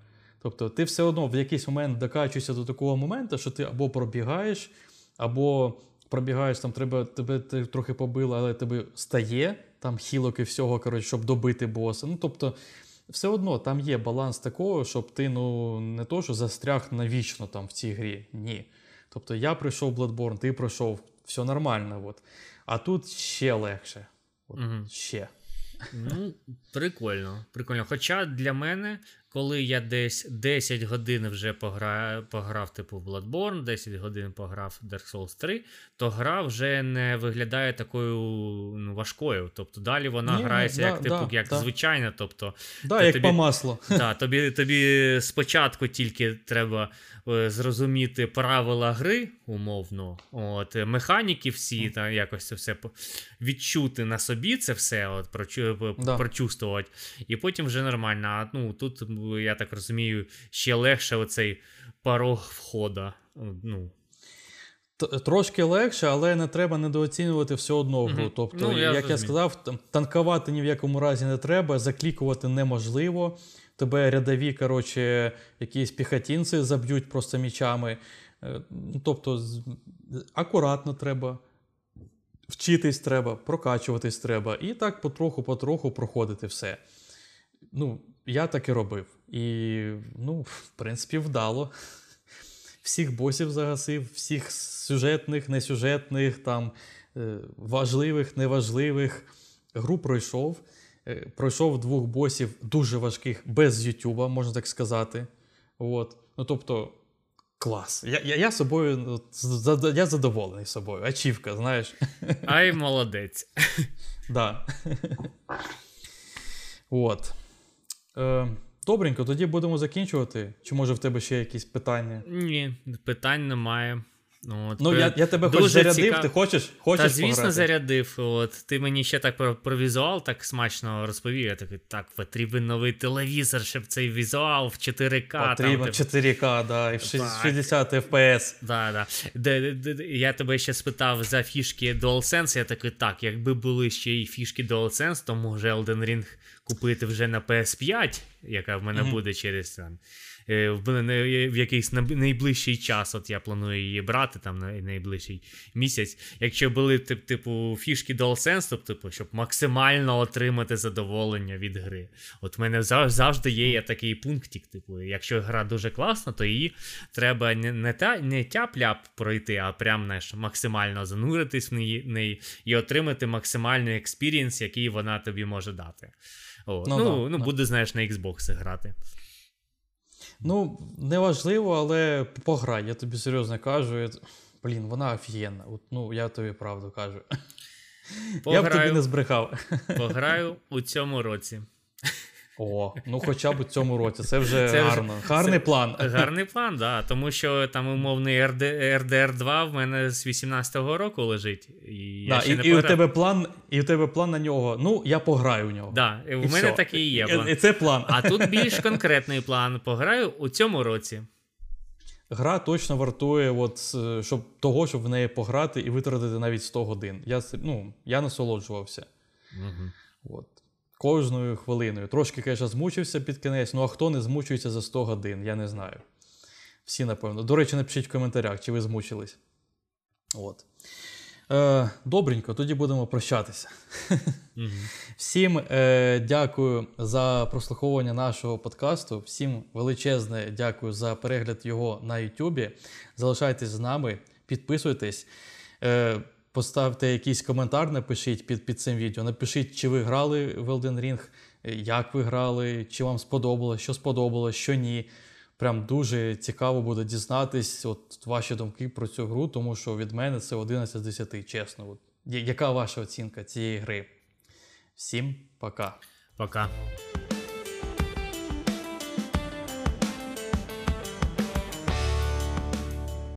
Тобто ти все одно в якийсь момент докачуєшся до такого моменту, що ти або пробігаєш, або пробігаєш, там треба, тебе трохи побило, але тебе стає там хілок і всього, коротше, щоб добити боса. Ну, тобто, все одно там є баланс такого, щоб ти ну, не то, що застряг навічно там в цій грі. Ні. Тобто я пройшов Bloodborne, ти пройшов, все нормально. От. А тут ще легше. От, угу. Ще. Ну, прикольно. Прикольно. Хоча для мене, коли я десь 10 годин вже пограв, пограв типу Bloodborne, 10 годин пограв Dark Souls 3, то гра вже не виглядає такою ну, важкою. Тобто далі вона Ні, ні, грається да, як типу, да, як да. звичайна. Тобто, Да, як тобі- по маслу. Да, тобі, тобі спочатку тільки треба е, зрозуміти правила гри, умовно, от, механіки всі, та якось це все відчути на собі це все, от, прочу, Да. прочувствувати. І потім вже нормально. А ну, тут, я так розумію, ще легше оцей порог входа. Ну, Трошки легше, але не треба недооцінювати все одно гру. Мгм. Тобто, Ну, я як я сказав, танкувати ні в якому разі не треба, заклікувати неможливо. Тебе рядові, коротше, якісь піхотінці заб'ють просто мічами. Е, ну, Тобто, акуратно треба, вчитись треба, прокачуватись треба. І так потроху-потроху проходити все. Ну, я так і робив. І, ну, в принципі, вдало. Всіх босів загасив, всіх сюжетних, несюжетних, там, е, важливих, неважливих. Гру пройшов. Е, Пройшов двох босів дуже важких без Ютуба, можна так сказати. От. Ну, тобто, клас. Я, я, я собою я задоволений собою. Ачівка, знаєш. ай, молодець. Да. От. Е, добренько, тоді будемо закінчувати. Чи може в тебе ще якісь питання? Ні, питань немає. От, Ну, я, я тебе хоч зарядив, цікав- ти хочеш? Хочеш Та звісно, пограти? зарядив. От ти мені ще так про, про візуал так смачно розповів. Я такий, так, потрібен новий телевізор, щоб цей візуал в 4К. Потрібно там, типу, 4К, да, і в ши- Так. 60 FPS. Да, да. Де, де, де- де- я тебе ще спитав за фішки DualSense, я такий, так, якби були ще й фішки DualSense, то може Elden Ring купити вже на PS5, яка в мене Мгм. буде через там. Е, В мене в якийсь найближчий час, от я планую її брати там на найближчий місяць. Якщо були тип, типу фішки DualSense, то типу, щоб максимально отримати задоволення від гри. От в мене зав- завжди є такий пунктик. Типу, якщо гра дуже класна, то її треба не, та, не тяп-ляп пройти, а прям знаєш, максимально зануритись в неї, неї і отримати максимальний experience, який вона тобі може дати. О, Ну ну, да, ну, да. буде, знаєш, на Xbox грати. Ну, неважливо, але пограй, я тобі серйозно кажу. Я- Блін, вона офігенна. От, ну, я тобі правду кажу. *laughs* Я б тобі не збрехав. пограю у цьому році. О, ну хоча б у цьому році. Це вже Це вже- Гарний це- план. Гарний план, да, тому що там умовний РД, RDR 2 в мене з 18-го року лежить. І я Да, ще і, не і, у тебе план, і у тебе план на нього. Ну, я пограю в нього. Да, і в І мене все. такий і є план. І це план. А тут більш конкретний план. Пограю у цьому році. Гра точно вартує, от, е, щоб, того, щоб в неї пограти і витратити навіть 100 годин. Я, ну, я насолоджувався. От. Кожною хвилиною. Трошки, звісно, змучився під кінець, ну а хто не змучується за 100 годин, я не знаю. Всі, напевно. До речі, напишіть в коментарях, чи ви змучились. От. Е, добренько, тоді будемо прощатися. Мгм. *laughs* Всім е, дякую за прослуховування нашого подкасту. Всім величезне дякую за перегляд його на YouTube. Залишайтесь з нами, підписуйтесь. Е, Поставте якийсь коментар, напишіть під, під цим відео. Напишіть, чи ви грали в Elden Ring, як ви грали, чи вам сподобалось, що сподобалось, що ні. Прям дуже цікаво буде дізнатись от ваші думки про цю гру, тому що від мене це 11 з 10, чесно. От, яка ваша оцінка цієї гри? Всім пока. Пока.